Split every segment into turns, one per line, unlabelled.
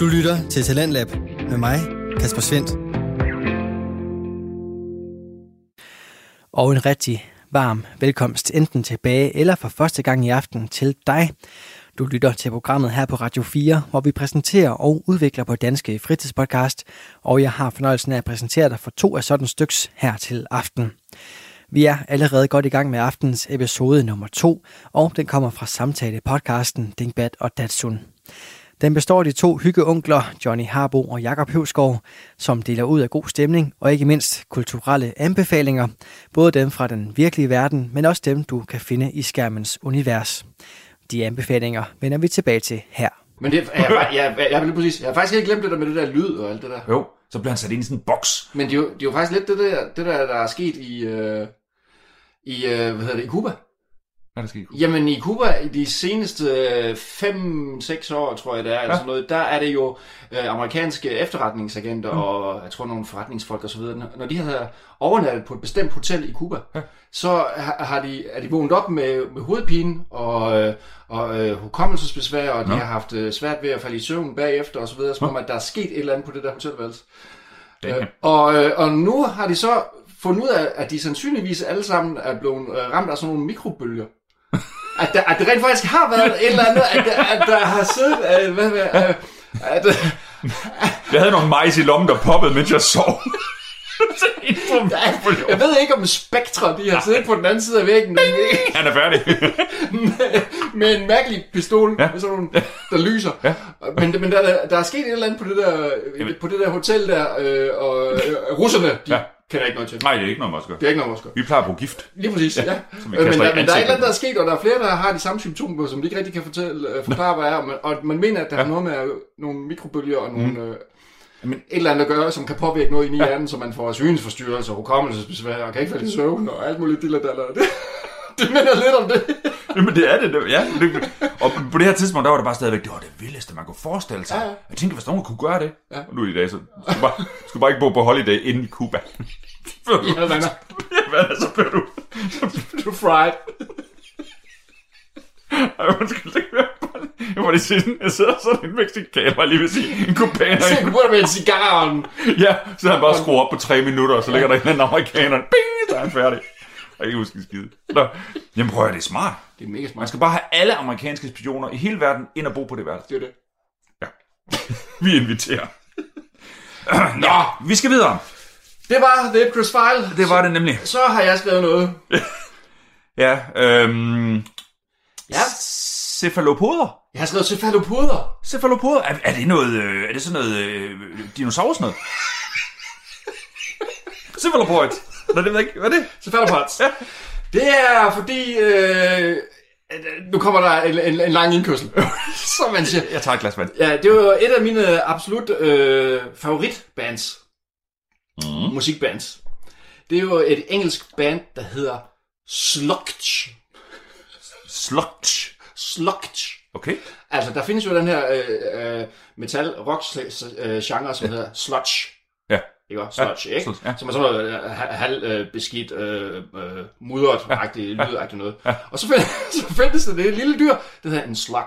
Du lytter til Talentlab med mig, Kasper Svendt. Og en rigtig varm velkomst enten tilbage eller for første gang i aften til dig. Du lytter til programmet her på Radio 4, hvor vi præsenterer og udvikler på Danske Fritidspodcast, og jeg har fornøjelsen af at præsentere dig for to af sådan styks her til aften. Vi er allerede godt i gang med aftens episode nummer to, og den kommer fra samtale-podcasten Dingbat og Datsun. Den består af de to hyggeunkler, Johnny Harbo og Jakob Høvskov, som deler ud af god stemning og ikke mindst kulturelle anbefalinger. Både dem fra den virkelige verden, men også dem, du kan finde i skærmens univers. De anbefalinger vender vi tilbage til her.
Men det, jeg, jeg, jeg, jeg, jeg, præcis, jeg har faktisk ikke glemt det der med det der lyd og alt det der.
Jo, så bliver han sat ind i sådan en boks.
Men det er jo, det er jo faktisk lidt det der, det der, der er sket i, øh, i øh, hvad hedder det, i Cuba.
Hvad er der sket?
Jamen i Cuba i de seneste 5-6 år, tror jeg det er, eller
Ja.
sådan noget, der er det jo øh, amerikanske efterretningsagenter
Mm.
og jeg tror nogle forretningsfolk og så videre, når- de har overnattet på et bestemt hotel i Cuba,
Ja.
så har, har de, er de vågnet op med, med hovedpine og, øh, og øh, hukommelsesbesvær, og de har haft øh, svært ved at falde i søvn bagefter og så videre, som om at der er sket et eller andet på det der hotelværelse. Øh, og, øh, og nu har de så fundet ud af, at de sandsynligvis alle sammen er blevet øh, ramt af sådan nogle mikrobølger. At, der, at det rent faktisk har været et eller andet, at, der- at der har siddet... Øh, hvad, hvad, øh, at, øh,
Jeg havde nogle majs i lommen, der poppede, mens jeg sov.
Jeg ved ikke, om Spektra de har siddet på den anden side af væggen med,
Han er færdig.
med en mærkelig pistol, ja. Med sådan nogle, der lyser.
Ja.
Men, men der, der, der er sket et eller andet på det der, på det der hotel der, øh, og øh, russerne, de ja. Kender ikke noget til.
Nej, det er ikke noget, skal.
Det er ikke noget, Oscar.
Vi plejer at bruge gift.
Lige præcis, ja. ja. Øh, Men, der, men der er et eller andet, der er sket, og der er flere, der har de samme symptomer, som de ikke rigtig kan fortælle, øh, forklare, hvad er. Og man, og man mener, at der ja. er noget med øh, nogle mikrobølger og nogle...
Mm.
Øh, men et eller andet, der gør, som kan påvirke noget inde i hjernen, så man får synsforstyrrelser, hukommelsesbesvær, og kan ikke falde i søvn, og alt muligt diller Det, det minder lidt om det.
Jamen, det er det. det ja. Det, og på det her tidspunkt, der var det bare stadigvæk, det var det vildeste, man kunne forestille sig.
Ja, ja.
Jeg tænkte, hvis nogen kunne gøre det.
Ja.
Og nu i dag, så skulle bare, skulle bare ikke bo på holiday inde i Cuba.
Ja, venner.
Hvad så bliver du?
Du er fried.
Ej, undskyld, det kan. Jeg må lige sige sådan, jeg sidder sådan en mexikaner, lige ved sige, en kubaner.
Du burde med en cigar.
Ja, så han bare skruet op på tre minutter, og så ligger der en eller anden amerikaner, bing, så er han færdig. Jeg kan ikke huske en skide. Nå, jamen prøv at det er smart.
Det er mega
Man
smart.
skal bare have alle amerikanske spioner i hele verden ind og bo på det værelse.
Det er det.
Vi inviterer. Nå, vi skal videre.
Det var The Chris File.
Det var det nemlig.
Så har jeg skrevet noget.
Ja, øhm...
Ja.
Cephalopoder.
Jeg har skrevet cephalopoder.
Cephalopoder. Er, er det noget, øh, er det sådan noget øh, dinosaurus noget? Cephalopods. Nå, det ved jeg ikke. Hvad er det?
Cephalopods.
Ja.
Det er fordi... Øh, nu kommer der en, en, en lang indkørsel, som man siger.
Jeg tager et glas vand.
Ja, det var et af mine absolut øh, favoritbands. Mm. Musikbands. Det er jo et engelsk band, der hedder Slugch.
Sludge.
Slugch.
Okay.
Altså, der findes jo den her øh, øh, metal rock øh, genre, som hedder sludge. Ikke også? Sludge,
Ja,
ikke?
sludge, ja.
Som er sådan noget øh, ha- halv øh, beskidt, øh, øh, mudret-agtigt, ja. lydagtigt noget. Ja. Og så, find, så findes der det et lille dyr, der hedder en slug.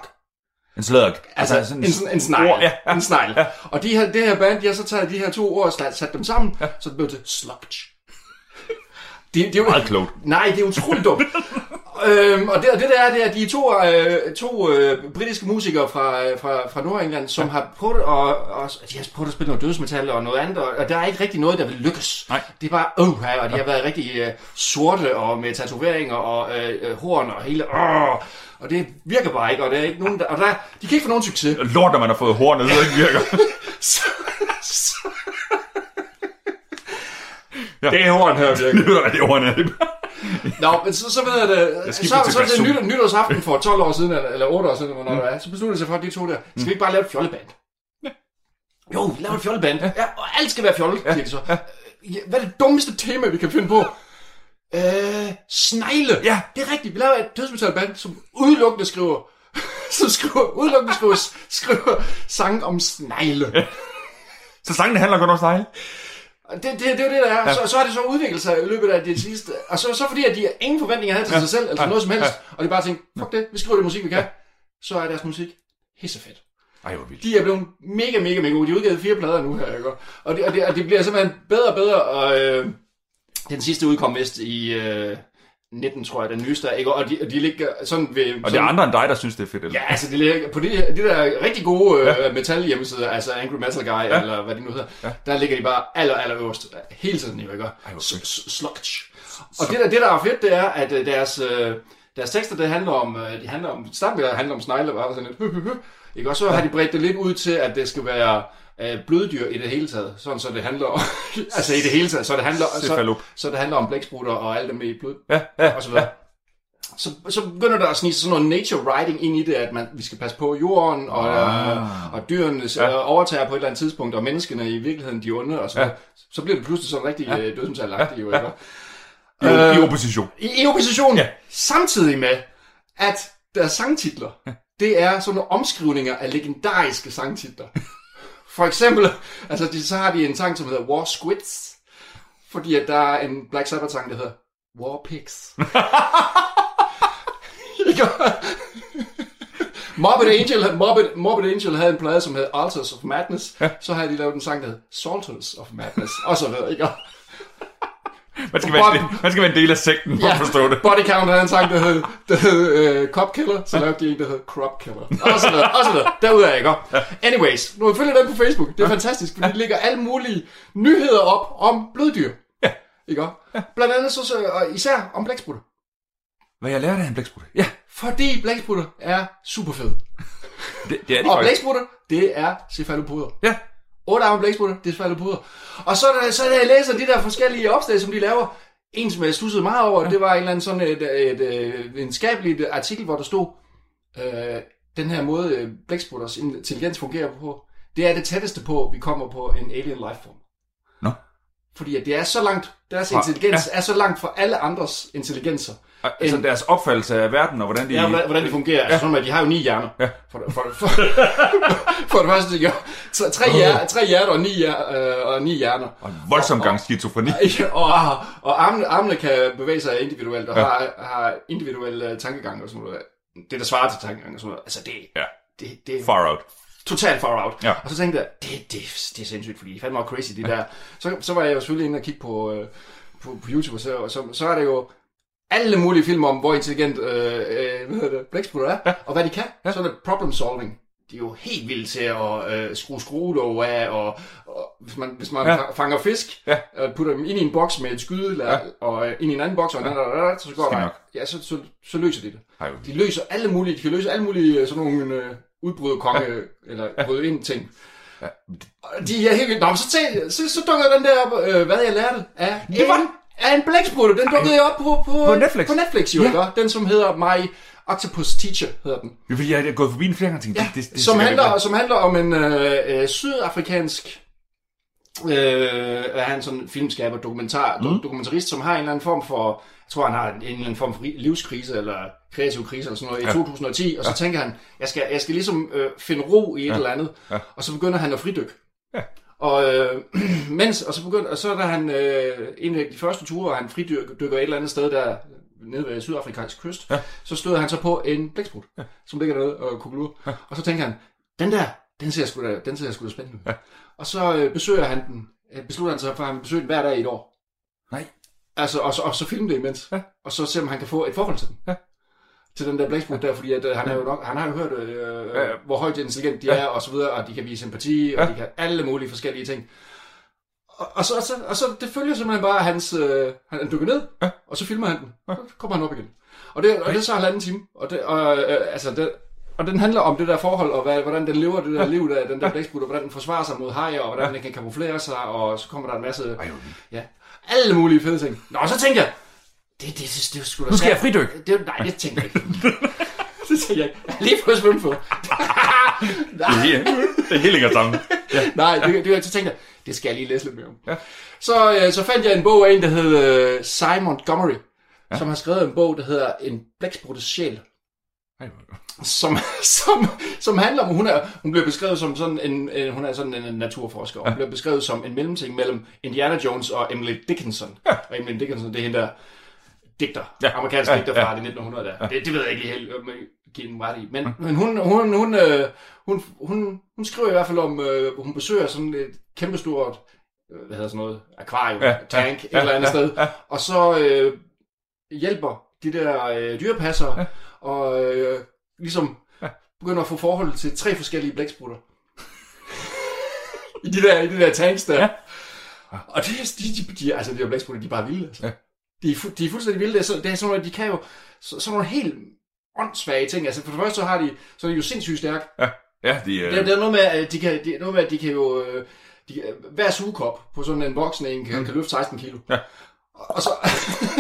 En slurk.
Altså, sådan en, en, en snegl.
ord, ja, ja.
En snegl. Ja. Og de her, det her band, de har så taget de her to ord og sat, sat dem sammen, ja. så det blev til sludge. Det, det er jo,
Meget klogt.
Nej, det er utroligt dumt. øhm, og det, og det der er, det er, de er to, øh, to øh, britiske musikere fra, øh, fra, fra Nordengland, som ja. har prøvet at, og, og, de har prøvet at spille noget dødsmetal og noget andet, og, og der er ikke rigtig noget, der vil lykkes.
Nej.
Det er bare, åh, her, og de har været rigtig øh, sorte og med tatoveringer og øh, øh, horn og hele, åh, og det virker bare ikke, og der er ikke nogen, der, og der, de kan ikke få nogen succes.
Lort, når man har fået hornet, det ikke virker.
Så, så,
Ja.
Det er horn her, virker.
det jeg, det er hornet.
Nå, men så, så ved jeg det. Så,
til
så er det nytår, nytårsaften for 12 år siden, eller, eller 8 år siden, eller hvornår det er. Så besluttede sig for, at de to der, skal vi ikke bare lave et fjolleband? Jo, vi laver et fjolleband. Ja. ja, og alt skal være fjollet, ja. siger de så. Ja. Hvad er det dummeste tema, vi kan finde på? Øh, snegle.
Ja.
Det er rigtigt. Vi laver et dødsmetalband, som udelukkende skriver, som skriver, udelukkende skriver, skriver sang om snegle. Ja.
Så sangen handler godt om snegle.
Det, det, det er jo det, der er. Ja. Så, så har det så udviklet sig i løbet af det sidste. Og så, så fordi, at de ingen forventninger havde til ja. sig selv, eller ja. noget som helst, ja. og de bare tænkte, fuck det, vi skriver det musik, vi kan, så er deres musik hissefedt.
Ej, hvor vildt.
De er blevet mega, mega, mega gode. De har udgivet fire plader nu her, ikke? Og det, og det, og det bliver simpelthen bedre og bedre, og øh, den sidste udkom vist i øh, 19, tror jeg, den nyeste, er, ikke? Og de, og de ligger sådan ved...
Og det er
sådan,
andre end dig, der synes, det er fedt, eller?
Ja, altså det ligger på de, de der rigtig gode øh, metal hjemmesider, altså Angry Metal Guy, ja. eller hvad det nu hedder, ja. der ligger de bare aller, aller øverst, hele tiden, ikke?
hvor fedt.
Sludge. Og det der, det der er fedt, det er, at øh, deres, øh, deres tekster, det handler om, øh, de handler om, starten med at handle om snegle, og sådan lidt, ikke? Og så har de bredt det lidt ud til, at det skal være øh, bløddyr i det hele taget, sådan så det handler om, altså i det hele taget, så det handler, så, så det handler om blæksprutter og alt det med i blod,
Ja, ja,
og så videre. Så, så begynder der at snige sådan noget nature writing ind i det, at man, vi skal passe på jorden, og,
Ah.
og, og dyrene ja. overtager på et eller andet tidspunkt, og menneskene i virkeligheden de onde, og så, ja.
Ja.
så bliver det pludselig sådan rigtig ja. dødsomsalagtigt, jo, ikke?
I,
Øh,
I opposition.
I, i opposition,
Ja.
samtidig med, at deres sangtitler, det er sådan nogle omskrivninger af legendariske sangtitler. For eksempel, altså de, så har de en sang, som hedder War Squids, fordi at der er en Black Sabbath-sang, der hedder War Pigs. Morbid Angel, Morbid, Morbid Angel havde en plade, som hed Altars of Madness. Ja. Så havde de lavet en sang, der hed Salters of Madness. Og så videre, ikke?
Man skal, være, en man skal være en del af sekten for at forstå det.
Body Count havde en sang, der hed, der hed uh, Cop Killer, så lavede de en, der hed Crop Killer. Og så videre, og så videre. Derudad, ikke? Anyways, nu følger den på Facebook. Det er fantastisk, fordi de lægger alle mulige nyheder op om bløddyr.
Ja.
Ikke? Blandt andet så, så og især om blæksprutter.
Hvad jeg lærte af en blæksprutte. Ja,
Fordi blæksprutter er super fede.
det, det er de
Og blæksprutter, det er cephalopoder.
Ja,
Otte arme blæksprutter, det er cephalopoder. Og så er der, så der, jeg læser de der forskellige opslag, som de laver. En, som jeg stussede meget over, ja. det var en eller anden sådan et, et, et videnskabeligt artikel, hvor der stod, øh, den her måde, øh, blæksprutters intelligens fungerer på, det er det tætteste på, vi kommer på en alien lifeform.
Nå.
Fordi at det er så langt, deres intelligens ja. er så langt fra alle andres intelligenser.
Altså deres opfattelse af verden og hvordan de...
Ja, hvordan, hvordan de fungerer. Ja. Altså, sådan, at de har jo ni hjerner.
Ja.
For, for, for, for det første, ja. Tre, tre, hjer, tre hjerter og ni, hjer, øh, og ni hjerner.
Og en voldsom gang skizofreni.
og, og armene, armene kan bevæge sig individuelt og ja. har, har individuel uh, tankegang og sådan noget. Det, der svarer til tankegang og sådan noget. Altså, det,
Ja.
det, det er
Far out.
totalt far out.
Ja.
Og så tænkte jeg, det, det, det er sindssygt, fordi de er fandme crazy, de ja. der. Så, så var jeg jo selvfølgelig inde og kigge på, øh, på, på YouTube, og så, og så, så er det jo alle mulige film om, hvor intelligent øh, øh, hvad det, blæksprutter er, ja. og hvad de kan. Ja. Så er det problem solving. De er jo helt vilde til at øh, skrue skruelåg af, og, og hvis man, hvis man
Ja.
ja. fanger fisk,
Ja.
og putter dem ind i en boks med et skyde, ja. og øh, ind i en anden boks, og ja. så går der, ja, så, så, så løser de det.
Ej, hvor
De løser alle mulige, de kan løse alle mulige øh, sådan nogle øh, udbrud konge, ja. eller bryde ind ting.
Ja.
Og de er helt vildt. Nå, så, tæ, så, så dukker den der op, øh, hvad jeg lærte af
Det var-
en, af en blæksprutte. Den dukkede op på, på,
På Netflix.
På Netflix, jo,
Ja.
ikke? Den, som hedder My Octopus Teacher, hedder den.
Er fordi, jeg er gået forbi den flere gange
Ja,
det, det, det,
som, handler, som handler om en øh, øh, sydafrikansk øh, er han sådan filmskaber, dokumentar, mm. dokumentarist, som har en eller anden form for, jeg tror han har en, eller anden form for ri- livskrise, eller kreativ krise, eller sådan noget, i 2010, og så tænker han, jeg skal, jeg skal ligesom øh, finde ro i et eller andet,
Ja.
og så begynder han at fridykke. Og, øh, mens, og så begynder, og så er der han, øh, en af de første ture, han fridykker dykker et eller andet sted der, nede ved Sydafrikansk kyst,
Ja.
så støder han så på en blæksprut, ja. som ligger dernede og kugler ja. Og så tænker han, den der, den ser sgu da, den ser sgu da spændende.
Ja.
Og så øh, besøger han den, øh, beslutter han sig for, at han vil besøge den hver dag i et år.
Nej.
Altså, og, så, og så filme det imens.
Ja.
Og så se, om han kan få et forhold til den.
Ja.
Til den der blæksprut der, fordi at, øh, han, er jo nok, han har jo hørt, øh,
Ja, ja.
hvor højt intelligent de
Ja.
er, og så videre, og de kan vise empati, og
Ja.
de kan alle mulige forskellige ting. Og, og, så, og, så, og så, det følger simpelthen bare hans, øh, han dykker ned,
Ja.
og så filmer han den. Så kommer han op igen. Og det, og det er så halvanden time. Og, det, og, øh, altså det, og den handler om det der forhold, og hvad, hvordan den lever det der liv, der, den der blæksprut, og hvordan den forsvarer sig mod hajer, og hvordan den kan kamuflere sig, og så kommer der en masse... Ja, alle mulige fede ting. Nå, så tænker jeg, det, det, det, det, det da
Nu skal jeg fridykke.
Det, nej, det tænker jeg ikke. det tænker jeg ikke. Lige fået svømme på.
Det er helt, det er helt ikke sammen.
Nej, det, det, så tænkte jeg, det skal jeg lige læse lidt mere om. Ja. Så, øh, så fandt jeg en bog af en, der hed øh, Simon Montgomery, ja. som har skrevet en bog, der hedder En blækspruttes sjæl.
Hvor-
Som, som, som handler om, hun, er, hun bliver beskrevet som sådan en, en hun er sådan en naturforsker, og hun bliver beskrevet som en mellemting mellem Indiana Jones og Emily Dickinson. Ja. Og Emily Dickinson, det er hende der digter, ja.
Ja.
amerikansk
Ja,
digter
ja.
fra det 1900 der. Det, det ved jeg ikke lige helt, om jeg giver den ret i. Men, men hun, hun, hun, øh, hun, hun, hun skriver i hvert fald om, øh, hun besøger sådan et kæmpestort, øh, hvad hedder sådan noget, akvarium,
Ja,
ja, tank, ja, et eller andet
ja,
sted.
ja.
Og så øh, hjælper de der øh, dyrepassere, ja. og øh, ligesom
Ja.
begynder at få forhold til tre forskellige blæksprutter. I de der, i de der tanks der.
Ja.
Og det, er- de, de, de, altså, de der blæksprutter, de er bare vilde. Altså.
Ja.
De, er fu- de er fuldstændig vilde. Det er, så, det er sådan noget, de kan jo så, sådan nogle helt åndssvage ting. Altså for det første så har de, så er de jo sindssygt stærke.
Ja, de, øh,
Det, det er noget med, at de kan, det er noget med, at de kan jo, øh, de, hver sugekop på sådan en voksen en kan, kan løfte 16 kilo.
Ja.
Og så,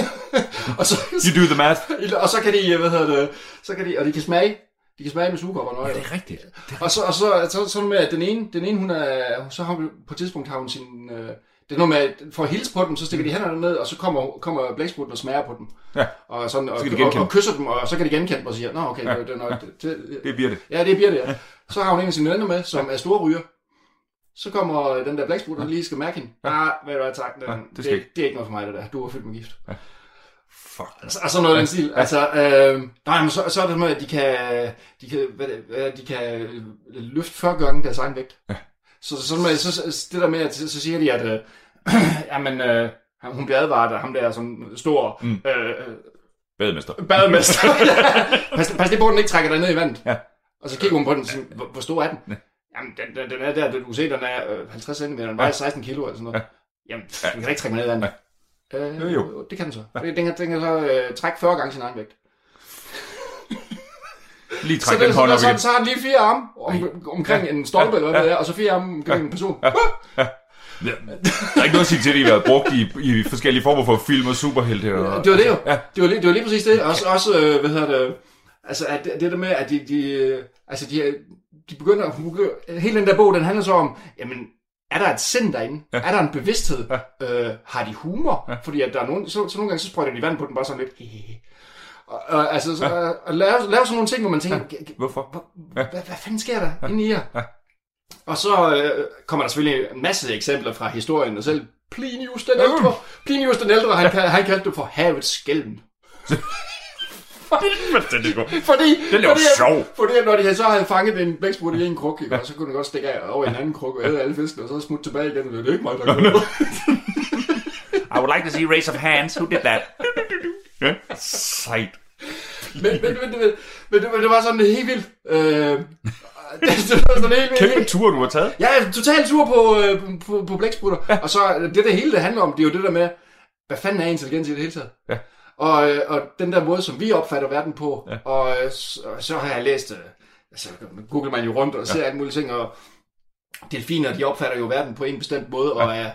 og så,
you do the math.
og så kan de, hvad hedder det, så kan de, og de kan smage, de kan smage med sugekopperne også.
Det er rigtigt.
Og så, og så, så sådan med, at den ene, den ene hun er, så har vi, på et tidspunkt har hun sin, øh, det er noget med, at for at hilse på dem, så stikker de hænderne ned, og så kommer, kommer blæksprutten og smager på dem.
Ja.
Og, sådan, og,
kan de
og, og, kysser dem, og så kan de genkende dem og siger, nå okay, ja. det, det, er det, det,
Det bliver det.
Ja, det er Birte, ja. Så har hun en af sine venner med, som er store ryger. Så kommer den der blæksprut, der lige skal mærke hende. Ja. Ah, ved du hvad, tak. Den,
Ja,
ja,
det
det, det, det, er ikke noget for mig, det der. Du er fyldt med gift.
Fuck.
Altså, sådan noget i den stil. Altså, øh, nej, men så, så er det med, at de kan, de kan, hvad, det- de kan løfte 40 gange deres egen vægt.
Ja.
Så, så, så, så, det der med, at så, siger de, at øh, jamen, øh, hun bliver advaret af ham der som stor
Mm.
øh,
Bademester.
bademester. ja. pas, pas det på, at den ikke trækker dig ned i vandet.
Ja.
Og så kigger hun på den, sådan, hvor, hvor stor er den? Jamen, den, den, den er der, du kan se, den er øh, 50 cm, den vejer 16 kilo eller sådan noget. Jamen, pff, den kan da ikke trække mig ned i vandet. Øh,
Jo, jo.
Det kan den så. Den kan, den kan så øh, trække 40 gange sin egen vægt.
Lige
Så,
træk
den,
den
så,
hånd
så,
op
så,
igen.
så har den lige fire arme om, omkring en stolpe, eller hvad det er, og så fire arme omkring en person.
Ja. Ja. Der er ikke noget at sige til, at de har været brugt i, i forskellige former for film og superhelte. Og...
Det var det jo.
Ja.
Det var lige, det var lige præcis det. Også, også øh, hvad hedder det, altså at det, det der med, at de, de, øh, altså de, de begynder, hun begynder- hele den der bog, den handler så om, jamen, er der et sind derinde? Ja. Er der en bevidsthed? Ja. Øh, har de humor? Ja. Fordi at der er nogen, så, så nogle gange, så sprøjter de vand på den bare sådan lidt. Og, og, altså, så, ja. og lave, lave sådan nogle ting, hvor man tænker, ja.
Hvorfor?
hvad, hvad, hvad fanden sker der ja. inde i jer? Ja. Og så øh, kommer der selvfølgelig en masse eksempler fra historien, og selv Plinius den ældre, Plinius den ældre, han, han kaldte det for havets
er god.
Fordi,
Den er jo
fordi,
sjov.
Fordi når de så havde fanget en blæksprut i en kruk, ikke, og så kunne den godt stikke af over en anden kruk og æde alle fiskene, og så smutte tilbage igen, og det er ikke mig, der gør det.
I would like to see raise of hands. Who did that? Ja. Sejt.
men, men, men, men, men, det, men det var sådan helt vildt. Øh, det, det var sådan helt vildt.
Kæmpe tur, du har taget.
Ja, total tur på, øh, på, på blæksprutter. Ja. Og så det, det hele det handler om, det er jo det der med, hvad fanden er intelligens i det hele taget?
Ja.
Og, øh, og den der måde, som vi opfatter verden på,
Ja.
og øh, så, så har jeg læst, øh, altså googler man jo rundt og ser ja. alt muligt ting, og delfiner, de opfatter jo verden på en bestemt måde, ja. og er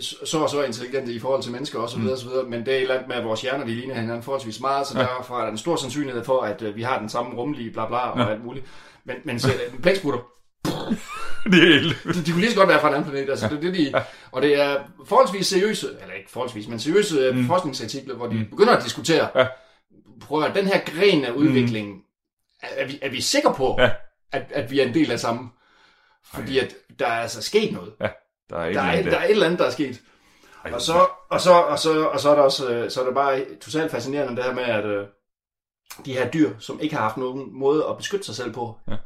så og så intelligente i forhold til mennesker osv. Mm. osv. Men det er et eller andet med, at vores hjerner de ligner hinanden forholdsvis meget, så ja. derfor er der en stor sandsynlighed for, at øh, vi har den samme rumlige bla bla og
Ja.
alt muligt. Men, men så, øh, blæksprutter,
Det er helt...
de, de kunne lige så godt være fra en anden planet. Altså, det, det, de, og det er forholdsvis seriøse, eller ikke forholdsvis, men seriøse mm. forskningsartikler, hvor de mm. begynder at diskutere,
Ja.
prøv at den her gren af udviklingen, mm. er, er, vi, er vi sikre på,
Ja.
at, at vi er en del af samme? Fordi at der er altså sket noget.
Der er
Der er,
andet
der er et eller andet, der er sket.
Ej,
Og så, og så, og så, og så er der også, øh, så er det bare totalt fascinerende det her med, at øh, de her dyr, som ikke har haft nogen måde at beskytte sig selv på,
Ja.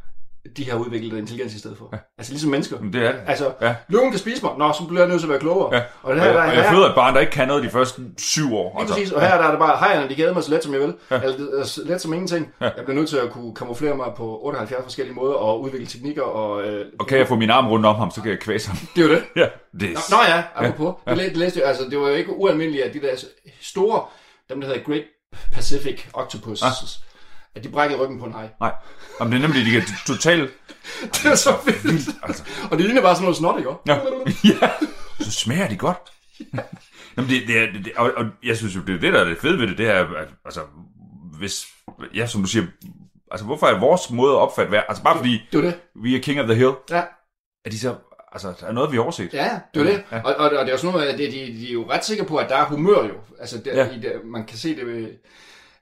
De har udviklet intelligens i stedet for. Ja. Altså ligesom mennesker.
Men det er det.
Altså,
Ja.
ja. løven kan spise mig. Nå, så bliver jeg nødt til at være klogere.
Ja.
Og det
Og
her,
jeg,
der,
og jeg
her,
føder et barn, der ikke kan noget de første syv år.
Lige præcis, og her der er det bare, hejerne, de æde mig så let som jeg vil.
Ja.
Ja. Eller let som ingenting. Ja. Jeg bliver nødt til at kunne kamuflere mig på 78 forskellige måder og udvikle teknikker. Og, øh,
Og kan jeg få min arm rundt om ham, så kan jeg kvæse ham.
Det er jo det.
Ja, det er...
Nå, nå ja, apropos. Ja. Ja. Det læste jeg, altså det var jo ikke ualmindeligt, at de der store, dem der hedder Great Pacific Octopus,
Ah.
At de brækkede ryggen på en haj.
Nej. Jamen, det er nemlig, de kan totalt...
Det er så vildt.
Vildt, altså.
Og det ligner bare sådan noget snot, ikke?
Ja. ja. Så smager de godt. Jamen, det, det er, det, og, og, jeg synes jo, det er det, der er det fede ved det, det er, at, altså, hvis, ja, som du siger, altså, hvorfor er vores måde at opfatte verden, altså, bare fordi
Det var det.
vi er king of the hill,
Ja,
er de så, altså, der er noget, vi har overset.
ja det var det.
Ja.
Og, og, og det er også noget at det, de, de er jo ret sikre på, at der er humør jo. Altså, der,
Ja.
ja. i der, man kan se det ved, ja,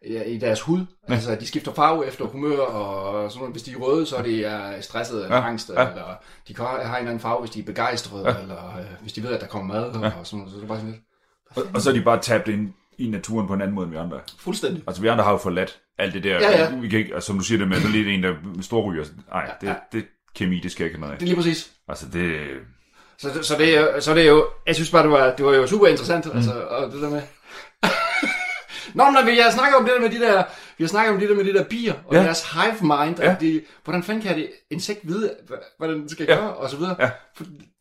i deres hud. Ja. Altså, de skifter farve efter humør, og sådan noget. Hvis de er røde, så er de er stresset eller
Ja.
angst,
Ja.
eller de have en eller anden farve, hvis de er begejstrede, ja. eller øh, hvis de ved, at der kommer mad, og sådan noget. Så det er bare sådan lidt,
Og, og så er de bare tabt ind i naturen på en anden måde, end vi andre.
Fuldstændig.
Altså, vi andre har jo forladt alt det der.
Ja, ja.
Vi kan ikke, altså, som du siger det med, så lige en, der storryger. Nej, det,
Ja.
det, kemi, det skal jeg ikke noget af.
Det er lige præcis.
Altså, det...
Så, det- så, det så det er jo, jeg synes bare, det var, det var jo super interessant, mm. altså, og det der med... Nå, men når vi har snakket om det der med de der, vi har snakket om det der med de der bier, og
Ja.
ja. deres hive mind,
Ja.
og de, hvordan fanden kan det insekt vide, hva- hvordan det skal
Ja.
gøre, og så videre.
Ja.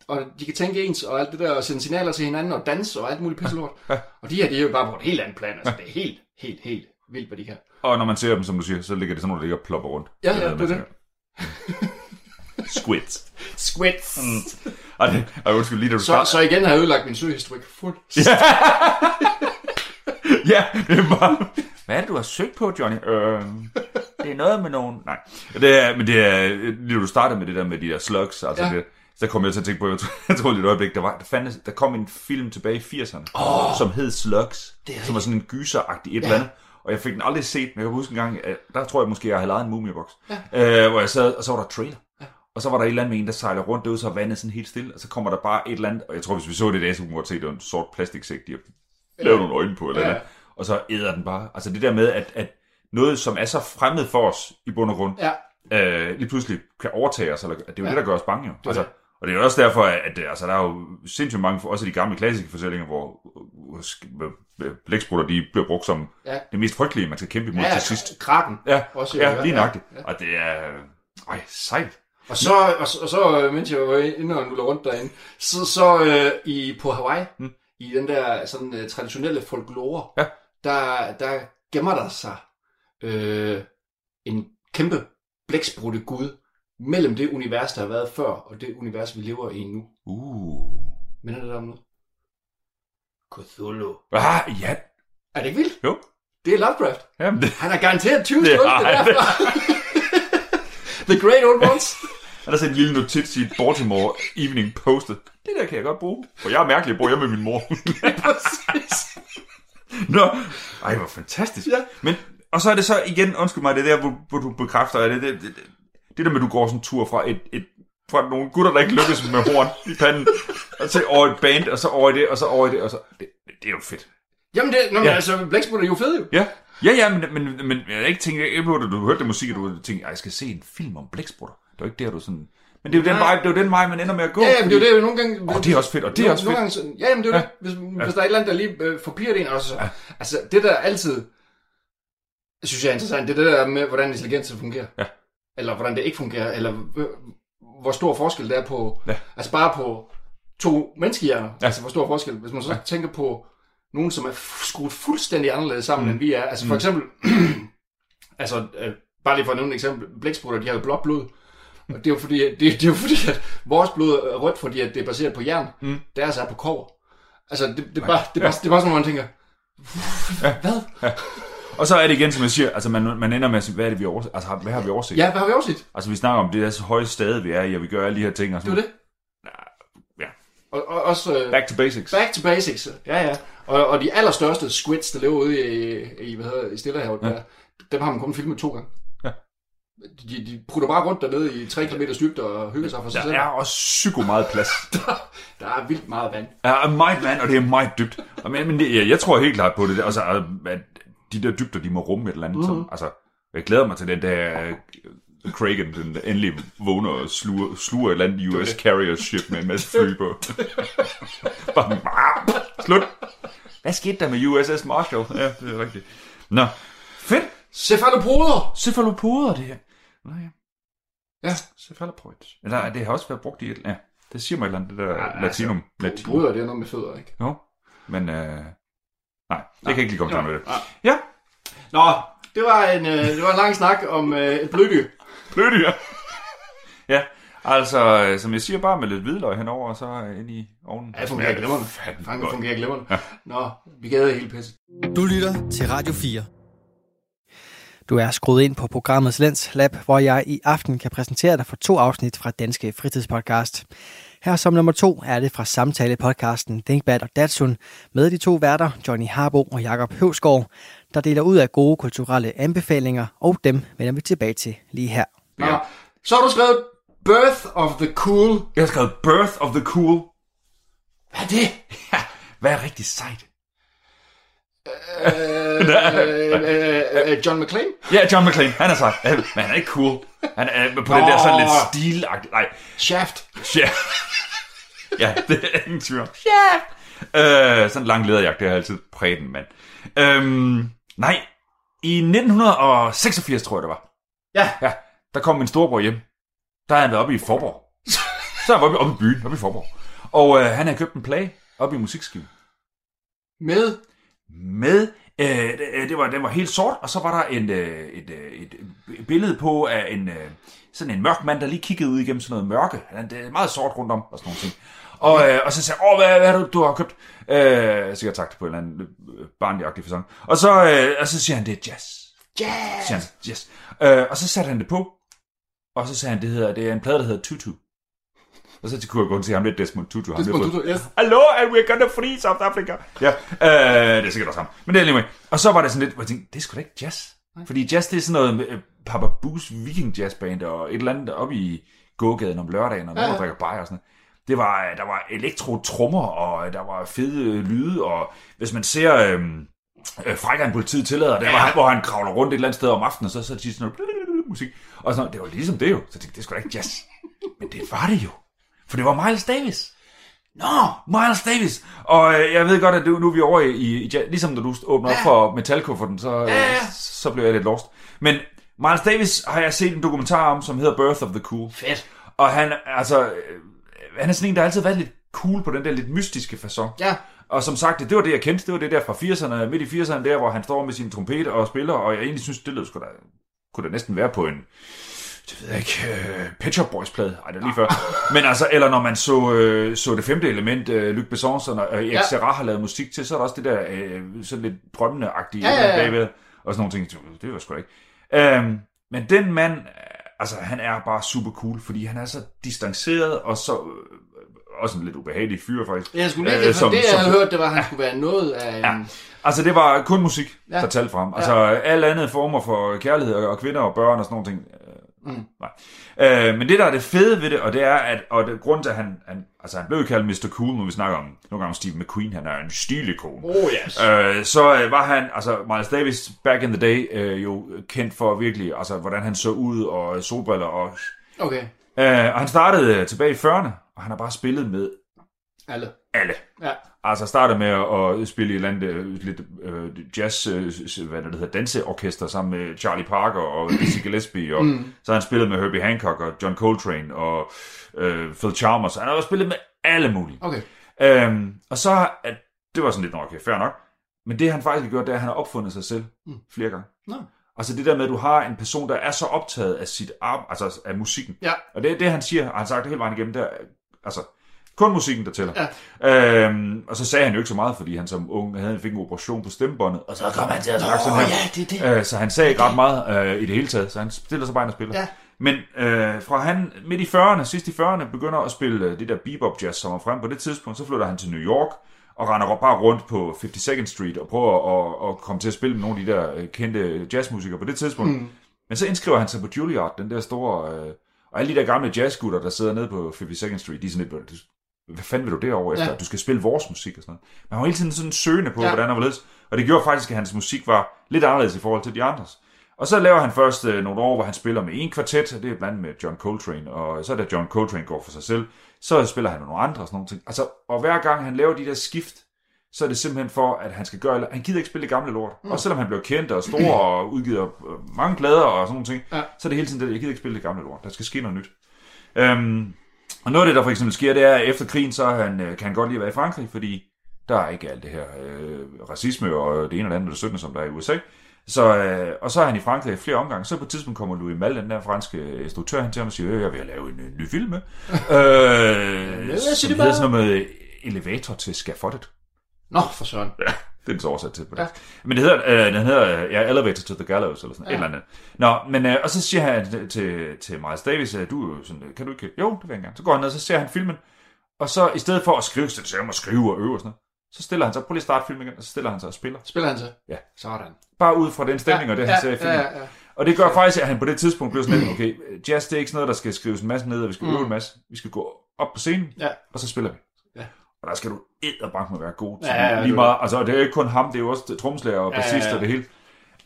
Og de kan tænke ens, og alt det der, og sende signaler til hinanden, og danse, og alt muligt pisselort.
Ja.
Og de her, de er jo bare på et helt andet plan, altså, det er helt, helt, helt vildt, hvad de kan.
Og når man ser dem, som du siger, så ligger det sådan nogle, der ligger og plopper rundt.
Ja, ja, det er
tænker. Squids.
Squids. Mm.
Og, det, og undskyld, lige da du
Så,
startede.
så igen har jeg ødelagt min søgehistorik fuldt.
Ja, det er bare... Hvad er det, du har søgt på, Johnny? Øh, det er noget med nogen... Nej. Det er, men det er... Lige du startede med det der med de der slugs, altså
Ja.
det, så kom jeg til at tænke på, jeg, tror- jeg troede lige et øjeblik, der, var, der, fandtes, der kom en film tilbage i 80'erne, oh, som hed Slugs,
det er
som var sådan en gyseragtig et ja. eller andet. Og jeg fik den aldrig set, men jeg kan huske en gang, at der tror jeg måske, jeg havde lavet en mumieboks, ja. øh, hvor jeg sad, og så var der trailer. Ja. Og så var der et eller andet med en, der sejler rundt derude, så vandet sådan helt stille, og så kommer der bare et eller andet, og jeg tror, hvis vi så det i dag, så kunne vi godt se, at det var en sort plastiksæk, de har lavet nogle øjne på, eller
Ja.
ja. Og så æder den bare. Altså det der med, at, at noget, som er så fremmed for os i bund og grund,
Ja,
øh, lige pludselig kan overtage os, eller det er jo
Ja.
ja. det, der gør os bange jo. Altså,
det.
og det er også derfor, at at, altså, der er jo sindssygt mange, også de gamle klassiske fortællinger, hvor blæksprutter, de bliver brugt som
Ja.
det mest frygtelige, man skal kæmpe imod
ja,
til sidst.
kraken.
Ja,
Også,
ja,
ja,
lige
ja,
nøjagtigt.
ja.
Og det er, ej, sejt.
Og så, og, så- og så mens jeg var inde og nuller rundt derinde, så, så øh, i, på Hawaii, mm. i den der sådan uh, traditionelle folklore,
Ja.
Der, der gemmer der sig øh, en kæmpe blæksprutte gud mellem det univers, der har været før, og det univers, vi lever i nu.
Uh.
Minder det der om noget? Cthulhu.
Ah, ja.
Er det ikke vildt?
Jo.
Det er Lovecraft.
Jamen, det,
Han har garanteret 20
Det har han.
derfra. The Great Old Ones.
han har set en lille notits i et Baltimore Evening Postet. Det der kan jeg godt bruge. For jeg er mærkelig, jeg bor hjemme med min mor.
Præcis.
Nå, ej, hvor fantastisk.
Ja.
Men, og så er det så igen, undskyld mig, det der, hvor, hvor du bekræfter, at det, det, det, det der med, at du går sådan en tur fra et, et fra nogle gutter, der ikke lykkes med horn i panden, og til over et band, og så over i det, og så over i det, og så... Det, det er jo fedt.
Jamen, det, nå, men
Ja.
altså, blæksprutter er jo fede jo.
Ja, ja, ja men, men, men jeg har ikke tænkt, ikke på, at du hørte det musik, og du tænkte, "Ej, jeg skal se en film om blæksprutter. Det er jo ikke der, du sådan... Men det er jo den vej, det er jo den vej, man ender med at gå.
Ja, jamen, det er jo
fordi-
det, nogle gange...
Åh, det er også fedt, og det er
nogle,
også
nogle
fedt.
Gange, sådan- ja, jamen, det er jo
Ja.
det. Hvis, hvis der er et eller andet, der lige øh, forpirrer det en, og så, ja. altså, det der altid, synes jeg er interessant, det er det der med, hvordan intelligens fungerer.
Ja.
Eller hvordan det ikke fungerer, eller øh, hvor stor forskel der er på,
Ja.
altså bare på to menneskehjerner,
Ja.
altså hvor stor forskel. Hvis man så
Ja.
tænker på nogen, som er skruet fuldstændig anderledes sammen, mm. end vi er. Altså for
Mm.
eksempel, altså øh, bare lige for at nævne et eksempel, blæksprutter, de har jo blåt blod. Og det er jo fordi, det, det er jo fordi, at vores blod er rødt, fordi at det er baseret på jern.
Mm.
Deres er på kover. Altså, det, det, er bare, det, er bare, det er bare sådan, hvor man tænker, hvad?
Og så er det igen, som jeg siger, altså man, man ender med hvad er det, vi overset? Altså, hvad har vi overset?
Ja, hvad har vi overset?
Altså, vi snakker om det der så høje stade, vi er i, og vi gør alle de her ting. Og
Det er
sådan.
det.
Ja.
Og, og også... øh,
Back to basics.
Back to basics. Ja, ja. Og, og de allerstørste squids, der lever ude i, i, hvad hedder, i Stillehavet, ja. der, dem har man kun filmet to gange. De, de prutter bare rundt dernede i 3 km dybde og hygger sig for sig
Der
selv.
er også psyko meget plads.
Der er vildt meget vand.
Der er meget vand, og det er meget dybt. Og Men, men det, ja, jeg tror helt klart på det. der. Altså, at de der dybder, de må rumme et eller andet. Mm. Som, altså, jeg glæder mig til den der øh, Kragen, den endelig vågner og sluger, sluger et eller andet US carrier ship med en masse fly på. Bare, slut. Hvad skete der med USS Marshall? Ja, det er rigtigt. Nå, fedt.
Cephalopoder!
Cephalopoder, det her. Nå ja.
Ja.
Cephalopoid. Eller det har også været brugt i et... Ja, det siger mig et eller andet, det der ja, latinum. latinum.
Poder, det er noget med fødder, ikke?
Jo, men... Øh... Nej, det kan ikke lige komme til med det. Ja,
Nå, det var en, øh, det var en lang snak om øh, et bløddyr.
blødyr. ja, altså, øh, som jeg siger, bare med lidt hvidløg henover, og så ind i ovnen.
Ja, det fungerer glimrende.
Fanden godt.
fungerer glimrende. Ja. Nå, vi gader hele pisset.
Du lytter til Radio 4. Du er skruet ind på programmets Lens Lab, hvor jeg i aften kan præsentere dig for to afsnit fra Danske Fritidspodcast. Her som nummer to er det fra samtale-podcasten Think Bad og Datsun med de to værter, Johnny Harbo og Jakob Høvsgaard, der deler ud af gode kulturelle anbefalinger, og dem vender vi tilbage til lige her.
Nå,
Ja.
så har du skrevet Birth of the Cool.
Jeg har skrevet Birth of the Cool.
Hvad er det?
Ja, hvad er rigtig sejt?
Øh, øh, øh, John McClane?
Ja, John McClane, han er sej. Men han er ikke cool. Han er på den der sådan lidt stilagtige... Nej,
Shaft.
Ja, ja det er ingen tvivl om. Ja. Øh, sådan en lang lederjagt, det har altid præget en mand. Øhm, nej, i 1986, tror jeg det var.
Ja.
Ja, der kom min storebror hjem. Der havde han været oppe i Forborg. Så han var oppe, oppe i byen, oppe i Forborg. Og øh, han havde købt en plage oppe i musikskiven.
Med?
Med, øh, det, det var, den var helt sort, og så var der en, øh, et, øh, et, billede på af en, øh, sådan en mørk mand, der lige kiggede ud igennem sådan noget mørke. Han, det er meget sort rundt om og sådan nogle ting. Og, øh, og så sagde jeg, åh, hvad, hvad er det, du har købt? Øh, sikkert sagt på en eller anden øh, barnlig fasong. Og så, øh, og så siger han, det er jazz.
Jazz.
Siger han, yes. Øh, og så satte han det på, og så sagde han, det, hedder, det er en plade, der hedder Tutu. Og så kunne jeg gå til ham lidt Desmond Tutu. ham
Desmond Tutu, yes.
Hello, and we're gonna free South Africa. Ja, øh, det er sikkert også ham. Men det er anyway. Og så var det sådan lidt, hvor jeg tænkte, det er sgu da ikke jazz. Fordi jazz, det er sådan noget med øh, Papa Boos Viking Jazz Band, og et eller andet oppe i gågaden om lørdagen, og nogen,
Ja,
der
ja.
drikker bajer og sådan noget. Det var, øh, der var elektro-trommer, og der var fede øh, lyde, og hvis man ser øh, øh, frækkeren politiet tillader, der var han, hvor han kravler rundt et eller andet sted om aftenen, og så, så er de sådan noget musik. Og sådan, det var ligesom det jo. Så tænkte, det sgu da ikke jazz. Men det var det jo. For det var Miles Davis. Nå, Miles Davis. Og øh, jeg ved godt, at du, nu er vi over i, i, i. Ligesom når du åbner op for metalkufferten, så, øh,
Ja, ja.
så blev jeg lidt lost. Men Miles Davis har jeg set en dokumentar om, som hedder Birth of the Cool.
Fedt.
Og han, altså, øh, han er sådan en, der altid har været lidt cool på den der lidt mystiske façon.
Ja.
Og som sagt, det, det var det, jeg kendte. Det var det der fra 80'erne, midt i 80'erne, der, hvor han står med sin trompet og spiller. Og jeg egentlig synes, det lød sgu da, kunne da næsten være på en, det ved jeg ikke, uh, Pet Shop Boys plade. Ej, det er lige før. Men altså, eller når man så, øh, så det femte element, øh, Luc Besson, og øh, Erik
Ja.
Serra har lavet musik til, så er der også det der øh, sådan lidt drømmende-agtige
Ja, ja, ja.
bagved, og sådan nogle ting. Det var sgu da ikke. Øhm, men den mand, øh, altså han er bare super cool, fordi han er så distanceret, og så øh, også en lidt ubehagelig fyr faktisk.
Jeg skulle lige,
Øh,
øh,
som-
det jeg
som-
havde hørt, det var, at han skulle være noget af en...
Ja. Altså, det var kun musik, ja.
Ja.
der talte frem. Altså, ja. alle andre former for kærlighed og og kvinder og børn og sådan nogle ting.
Mm.
Nej. Øh, men det, der er det fede ved det, og det er, at og det, grund til, at han, han, altså, han blev kaldt Mr. Cool, når vi snakker om, nogle gange om Steve McQueen, han er en stilikon.
Oh yes.
Øh, så øh, var han, altså Miles Davis, back in the day, øh, jo kendt for virkelig, altså hvordan han så ud, og solbriller, og,
Okay.
øh, og han startede øh, tilbage i 40'erne, og han har bare spillet med
Alle.
alle.
Ja.
Altså startede med at, spille i et eller andet øh, lidt øh, jazz, øh, hvad det hedder, danseorkester sammen med Charlie Parker og Dizzy Gillespie, og mm. så har han spillet med Herbie Hancock og John Coltrane og øh, Phil Chalmers. Han har også spillet med alle mulige.
Okay.
Øhm, og så, at, det var sådan lidt, "Nå, okay, fair nok. Men det han faktisk har gjort, det er, at han har opfundet sig selv
Mm.
flere gange.
Nå.
Altså det der med, at du har en person, der er så optaget af sit arbejde, altså af musikken.
Ja.
Og det er det, han siger, og han har sagt det hele vejen igennem, der, altså kun musikken, der tæller. Ja. Øhm, og så sagde han jo ikke så meget, fordi han som ung havde, fik en operation på stemmebåndet, og så kom han til at snakke sådan her.
ja, det er det.
Øh, så han sagde ikke ret meget øh, i det hele taget, så han stiller sig bare ind og spiller.
Ja.
Men øh, fra han midt i 40'erne, sidst i 40'erne, begynder at spille øh, det der bebop jazz, som var frem på det tidspunkt, så flytter han til New York, og render bare rundt på 52nd Street, og prøver at, at komme til at spille med nogle af de der øh, kendte jazzmusikere på det tidspunkt. Mm. Men så indskriver han sig på Juilliard, den der store... Øh, og alle de der gamle jazzgutter, der sidder nede på 52nd Street, de er sådan lidt, hvad fanden vil du derovre efter?
Ja.
Du skal spille vores musik og sådan noget. Men han var hele tiden sådan søgende på,
Ja.
hvordan og hvorledes. Og det gjorde faktisk, at hans musik var lidt anderledes i forhold til de andres. Og så laver han først øh, nogle år, hvor han spiller med en kvartet, og det er blandt andet med John Coltrane, og så da John Coltrane går for sig selv, så spiller han med nogle andre og sådan nogle ting. Altså, og hver gang han laver de der skift, så er det simpelthen for, at han skal gøre, han gider ikke spille det gamle lort. Mm. Også selvom han blev kendt og stor og udgiver øh, mange plader og sådan nogle ting,
Ja.
så er det hele tiden det, jeg gider ikke spille det gamle lort. Der skal ske noget nyt. Øhm, og noget af det, der for eksempel sker, det er, at efter krigen, så han, øh, kan han godt lide at være i Frankrig, fordi der er ikke alt det her øh, racisme og det ene det andet det 17, som der er i USA. Så, øh, og så er han i Frankrig i flere omgange. Så på et tidspunkt kommer Louis Malle, den der franske instruktør, han til ham og siger, øh, jeg vil lave en, øh, ny film med. øh,
siger
som
de
hedder sådan noget med elevator til skafottet.
Nå, for søren.
Ja, det er så oversat til på det.
Ja.
Ja. Men det hedder, øh, den hedder øh, ja, Elevator to the Gallows, eller sådan ja.
Ja.
et eller andet. Nå, men, øh, og så siger han til- til, Miles Davis, at du er jo sådan, kan du ikke? Jo, det vil jeg gerne. Så går han ned, og så ser han filmen, og så i stedet for at skrive, så han at skrive og øve og sådan noget, så stiller han sig, prøv lige at starte filmen igen, og så stiller han sig og spiller.
Spiller han så?
Ja.
Sådan.
Bare ud fra den stemning og det, han ser i filmen.
Ja, ja, ja.
Og det gør faktisk, at han på det tidspunkt bliver sådan lidt, okay, jazz det er ikke sådan noget, der skal skrives en masse ned, og vi skal øve en masse. Vi skal gå op på scenen,
Ja.
og så spiller vi. Og der skal du edderbank med være god til.
Ja, ja,
lige meget, altså det er jo ikke kun ham, det er jo også tromslærer og
Ja, ja,
bassist
ja.
og det hele.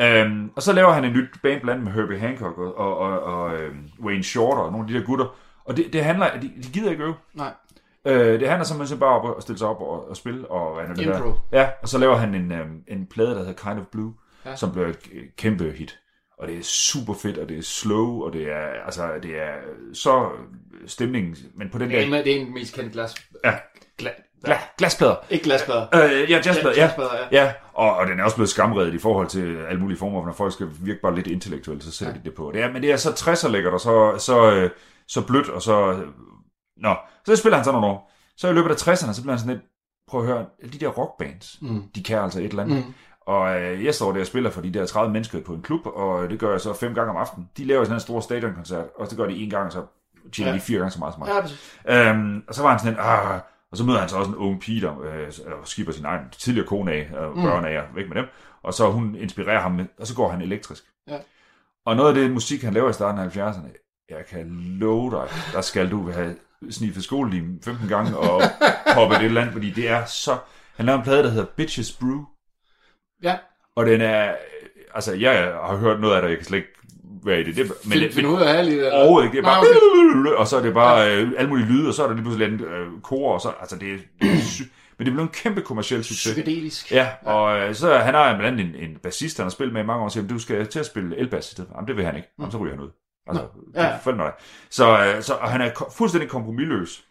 Øhm, og så laver han en nyt band blandt med Herbie Hancock og, og, og, og øhm, Wayne Shorter og nogle af de der gutter. Og det, det handler, de, de gider ikke øve.
Nej.
Øh, det handler simpelthen bare om at stille sig op og, og spille. Og, hvad det
Impro.
der? Ja, og så laver han en, øhm, en plade, der hedder Kind of Blue,
Ja.
som bliver et øh, kæmpe hit. Og det er super fedt, og det er slow, og det er, altså, det er så stemningen, men på den
Det er, en,
der...
det er en mest kendte glas.
Ja.
Gla,
Gla, glasplader.
ikke glasplader.
Øh, ja, jazzplader, ja.
Jazzplader, ja.
Ja, og, og den er også blevet skamredet i forhold til alle mulige former, når folk skal virke bare lidt intellektuelle, så sætter ja. de det på. Det er, men det er så 60'er lækkert, og så, så, øh, så blødt, og så... øh, Nå, så spiller han så nogle år. Så i løbet af 60'erne, så bliver han sådan lidt, prøv at høre, de der rockbands,
Mm.
de kan altså et eller andet.
Mm.
Og øh, jeg står der og spiller for de der 30 mennesker på en klub, og det gør jeg så fem gange om aftenen. De laver sådan en stor stadionkoncert, og det gør de en gang, og så tjener
Ja.
de fire gange så meget som mig.
Ja.
Øhm, og så var han sådan ah, og så møder han så også en ung pige, der øh, og skipper sin egen tidligere kone af, og
Mm.
børn af, væk med dem. Og så hun inspirerer ham, med, og så går han elektrisk.
Ja.
Og noget af det musik, han laver i starten af 70'erne, jeg kan love dig, der skal du have sniffet skolelim 15 gange og hoppet et eller andet, fordi det er så... Han laver en plade, der hedder Bitches Brew,
Ja,
og den er... Altså, jeg har hørt noget af det, jeg kan slet ikke være i det. det men
find,
det,
find ud af det der.
Overhovedet ikke. Det er
Nej,
bare...
okay.
Og så er det bare øh, alle mulige lyde, og så er der lige pludselig en øh, kor, og så... Altså, det er... det er sy- Men det blev en kæmpe kommersiel succes.
Psykedelisk.
Ja, og øh, så han har blandt andet en, en bassist, han har spillet med i mange år, og siger, du skal til at spille elbass i stedet. for." Jamen, det vil han ikke. Jamen, så ryger han ud. Altså,
Ja.
ja. det. Så, øh, så og han er ko- fuldstændig kompromilløs.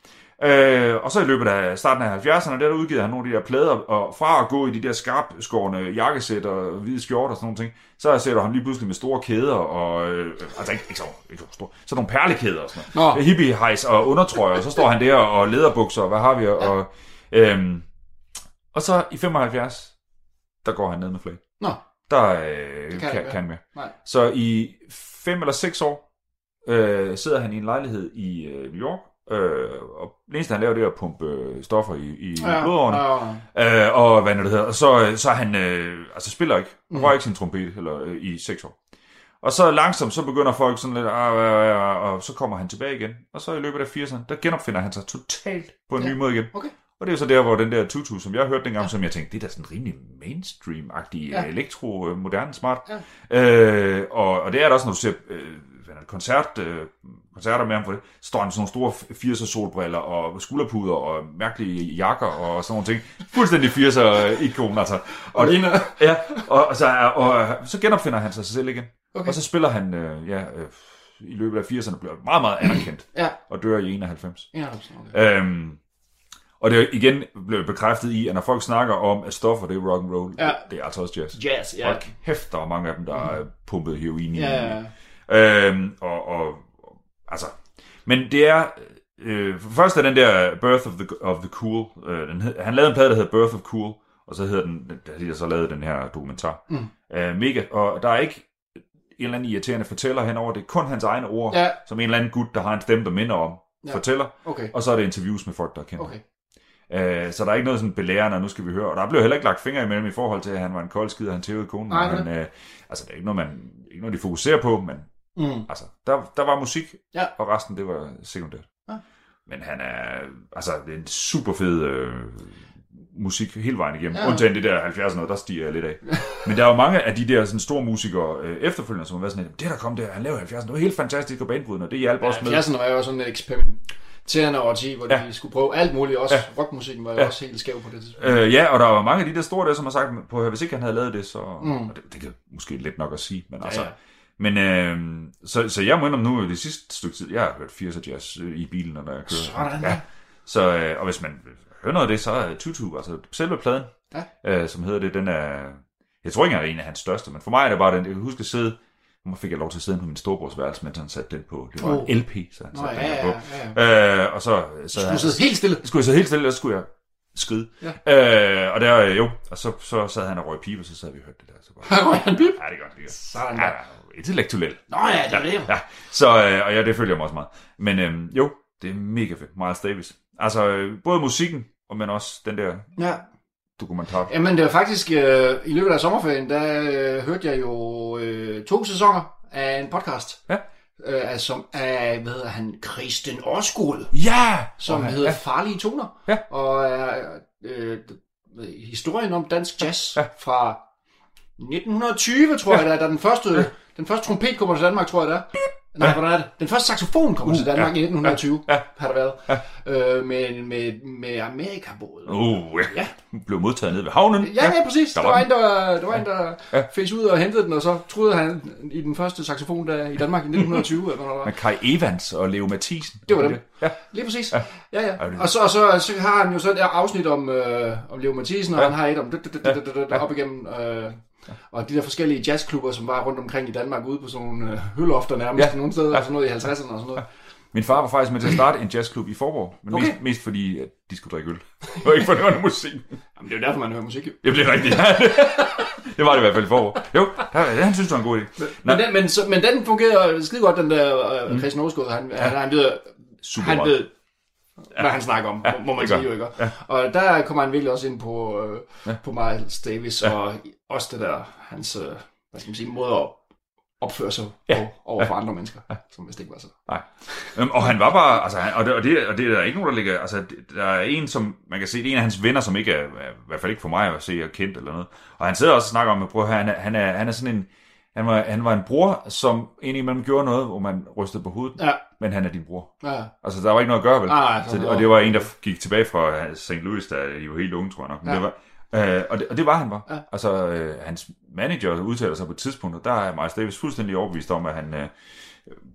Øh, og så i løbet af starten af 70'erne, der, der udgivet han nogle af de der plader, og fra at gå i de der skarpskårende jakkesæt og hvide skjorter og sådan nogle ting, så ser du ham lige pludselig med store kæder, og, øh, altså ikke, ikke, så, ikke så store, så nogle perlekæder og sådan noget.
Nå.
Hippie hejs og undertrøjer, og så står han der og lederbukser, og hvad har vi, og, øhm, og så i 75, der går han ned med flag.
Nå,
Der øh,
kan
kan, kan med.
nej.
Så i fem eller seks år øh, sidder han i en lejlighed i øh, New York, øh, og det eneste han laver, det er at pumpe øh, stoffer i, i ja, blodårene.
ja.
Øh, og hvad er det hedder, og så, øh, så han, øh, altså spiller ikke, han
Mm.
rører ikke sin trompet eller, øh, i seks år. Og så langsomt, så begynder folk sådan lidt, ah, ah, ah, og så kommer han tilbage igen. Og så i løbet af 80'erne, der genopfinder han sig totalt på en
Ja.
ny måde igen.
Okay.
Og det er jo så der, hvor den der tutu, som jeg hørte dengang, ja. som jeg tænkte, det er da sådan rimelig mainstream-agtig,
Ja.
øh, moderne, smart.
Ja.
Øh, og, og det er der også, når du ser øh, er det, koncert, øh, koncerter med ham for det, står han med sådan nogle store 80'er solbriller og skulderpuder og mærkelige jakker og sådan nogle ting. Fuldstændig 80'er ikon, altså.
Og ligner...
Ja, og, og, så, og, og så genopfinder han sig selv igen.
Okay.
Og så spiller han, øh, ja, øh, i løbet af 80'erne, bliver meget, meget anerkendt
Ja,
og dør i 91.
91, okay.
Øhm, og det er igen blevet bekræftet i, at når folk snakker om, at stoffer det er rock and roll,
Ja.
det er altså også jazz.
Jazz, ja.
Hold kæft, der er mange af dem, der er pumpet heroin i.
Ja, ja, ja.
Øhm, og, og, altså, men det er, øh, for første er den der Birth of the, of the Cool, øh, den, hed- han lavede en plade, der hedder Birth of Cool, og så hedder den, der har de så lavet den her dokumentar.
Mm.
Øh, mega, og der er ikke en eller anden irriterende fortæller henover, det er kun hans egne ord,
Ja.
som en eller anden gut, der har en stemme, der minder om,
Ja.
fortæller,
Okay,
og så er det interviews med folk, der kender
okay.
Øh, så der er ikke noget sådan belærende, og nu skal vi høre. Og der blev heller ikke lagt fingre imellem i forhold til, at han var en kold skid, og han tævede konen.
Nej,
han, øh, altså, det er ikke noget, man, ikke noget, de fokuserer på, men
Mm.
altså, der, der var musik,
Ja.
og resten, det var sekundært.
Ja.
Men han er, altså, det er en super fed øh, musik hele vejen igennem.
Ja.
Ja. Undtagen det der 70'erne noget, der stiger jeg lidt af. Men der er jo mange af de der sådan, store musikere øh, efterfølgende, som har været sådan, det der kom der, han lavede 70'erne, det var helt fantastisk og banebrydende, og det hjalp også med.
70'erne var jo sådan et eksperimenterende årti, hvor
Ja.
de skulle prøve alt muligt. Også
Ja.
rockmusikken var
Ja.
også helt skæv på det tidspunkt.
Øh, ja, og der var mange af de der store der, som har sagt, på hvis ikke han havde lavet det, så...
Mm.
Og det, det kan måske lidt nok at sige, men
Ja,
altså...
ja.
Men øh, så, så jeg må indrømme nu, det sidste stykke tid, jeg har hørt 80'er jazz øh, i bilen, når jeg kører.
Sådan,
ja. Så, øh, og hvis man hører noget af det, så er Tutu, altså selve pladen,
Ja.
øh, som hedder det, den er... Jeg tror ikke engang, det er en af hans største, men for mig er det bare den, jeg kan huske at sidde, nu fik jeg lov til at sidde på min storebrors værelse, mens han satte den på. Det var
Oh.
en LP, så han
Nå,
satte
ja,
den
ja,
her på.
ja.
Øh, og så, så
Du sidder helt stille.
skulle jeg så helt stille, og så skulle jeg skride. Ja. Øh, og der, øh, jo, og så, så sad han og røg pibe, og så sad vi og hørte det der. Så bare,
går han bip.
ja, det er godt, det godt.
Sådan
Ja, intellektuel.
Nå ja, det er det jo.
Ja, så, øh, og ja, det følger jeg mig også meget. Men øhm, jo, det er mega fedt. Miles Davis. Altså, øh, både musikken, og men også den der
Ja.
dokumentar.
Jamen, det var faktisk øh, i løbet af sommerferien, der øh, hørte jeg jo øh, to sæsoner af en podcast.
Ja.
Øh, som er, hvad hedder han, Kristen Årskud,
Ja!
som
Og-
hedder
ja.
Farlige Toner.
Ja.
Og er øh, historien om dansk jazz
Ja.
fra 1920, tror jeg, der, der den første, den første trompet kommer til Danmark, tror jeg, der. Nej, hvordan er det? Den første saxofon kommer til Danmark i 1920,
Ja.
har der været. Øh, med, med, med Amerikabåden.
Uh, ja.
Ja.
Blev modtaget nede ved havnen.
Ja, ja, præcis.
der
Der
var
var, en, der, der, var en, der
Ja.
ja. fæs ud og hentede den, og så troede han i den første saxofon der i Danmark i 1920. eller hvornår det var.
Med Kai Evans og Leo Mathisen.
Det var dem.
Ja.
Lige præcis. Ja, ja. ja. Og, så, og så, så har han jo så et afsnit om, øh, om Leo Mathisen, og
Ja.
han har et om op igennem... Øh, og de der forskellige jazzklubber, som var rundt omkring i Danmark, ude på sådan nogle øh, hølofter nærmest,
Ja.
ja. nogle steder, ja. sådan noget i 50'erne og sådan noget.
Min far var faktisk med til at starte en jazzklub i Forborg, men
Okay.
mest, mest fordi, at de skulle drikke øl. Og ikke for det var noget musik.
Jamen, det er jo derfor, man hører musik. jo.
Det blev rigtigt. det var det i hvert fald i Forborg. Jo, der, han synes, det var en god idé. Nå,
Men den, men, så, men den fungerer skide godt, den der øh, Christian Årsgaard. Han, han, han ved,
super
han ved, hvad han snakker om,
Ja,
må man
det
sige jo, ikke? Og der kommer han virkelig også ind på, øh, ja. på Miles Davis, ja. og også det der, hans, øh, hvad skal man sige, måde at opføre sig
Ja.
ja. over for andre mennesker, ja. som vist ikke var så.
Nej. Øhm, og han var bare, altså, han, og, det, og, det, og det er der ikke nogen, der ligger, altså, det- der er en, som, man kan se, det er en af hans venner, som ikke er, i hvert fald ikke for mig at se er kendt eller noget. Og han sidder også og snakker om, at prøv at høre, han er, han er, han er sådan en, han var, han var en bror, som indimellem gjorde noget, hvor man rystede på hovedet,
Ja,
men han er din bror.
ja.
Altså, der var ikke noget at gøre, vel?
Nej,
så det,
var-
og det var en, der gik tilbage fra St. Louis, der er jo helt unge, tror jeg nok. Men
Ja.
det var, øh, og, det, og det var han var.
Ja.
Altså, øh, hans manager udtaler sig på et tidspunkt, og der er Miles Davis fuldstændig overbevist om, at han øh,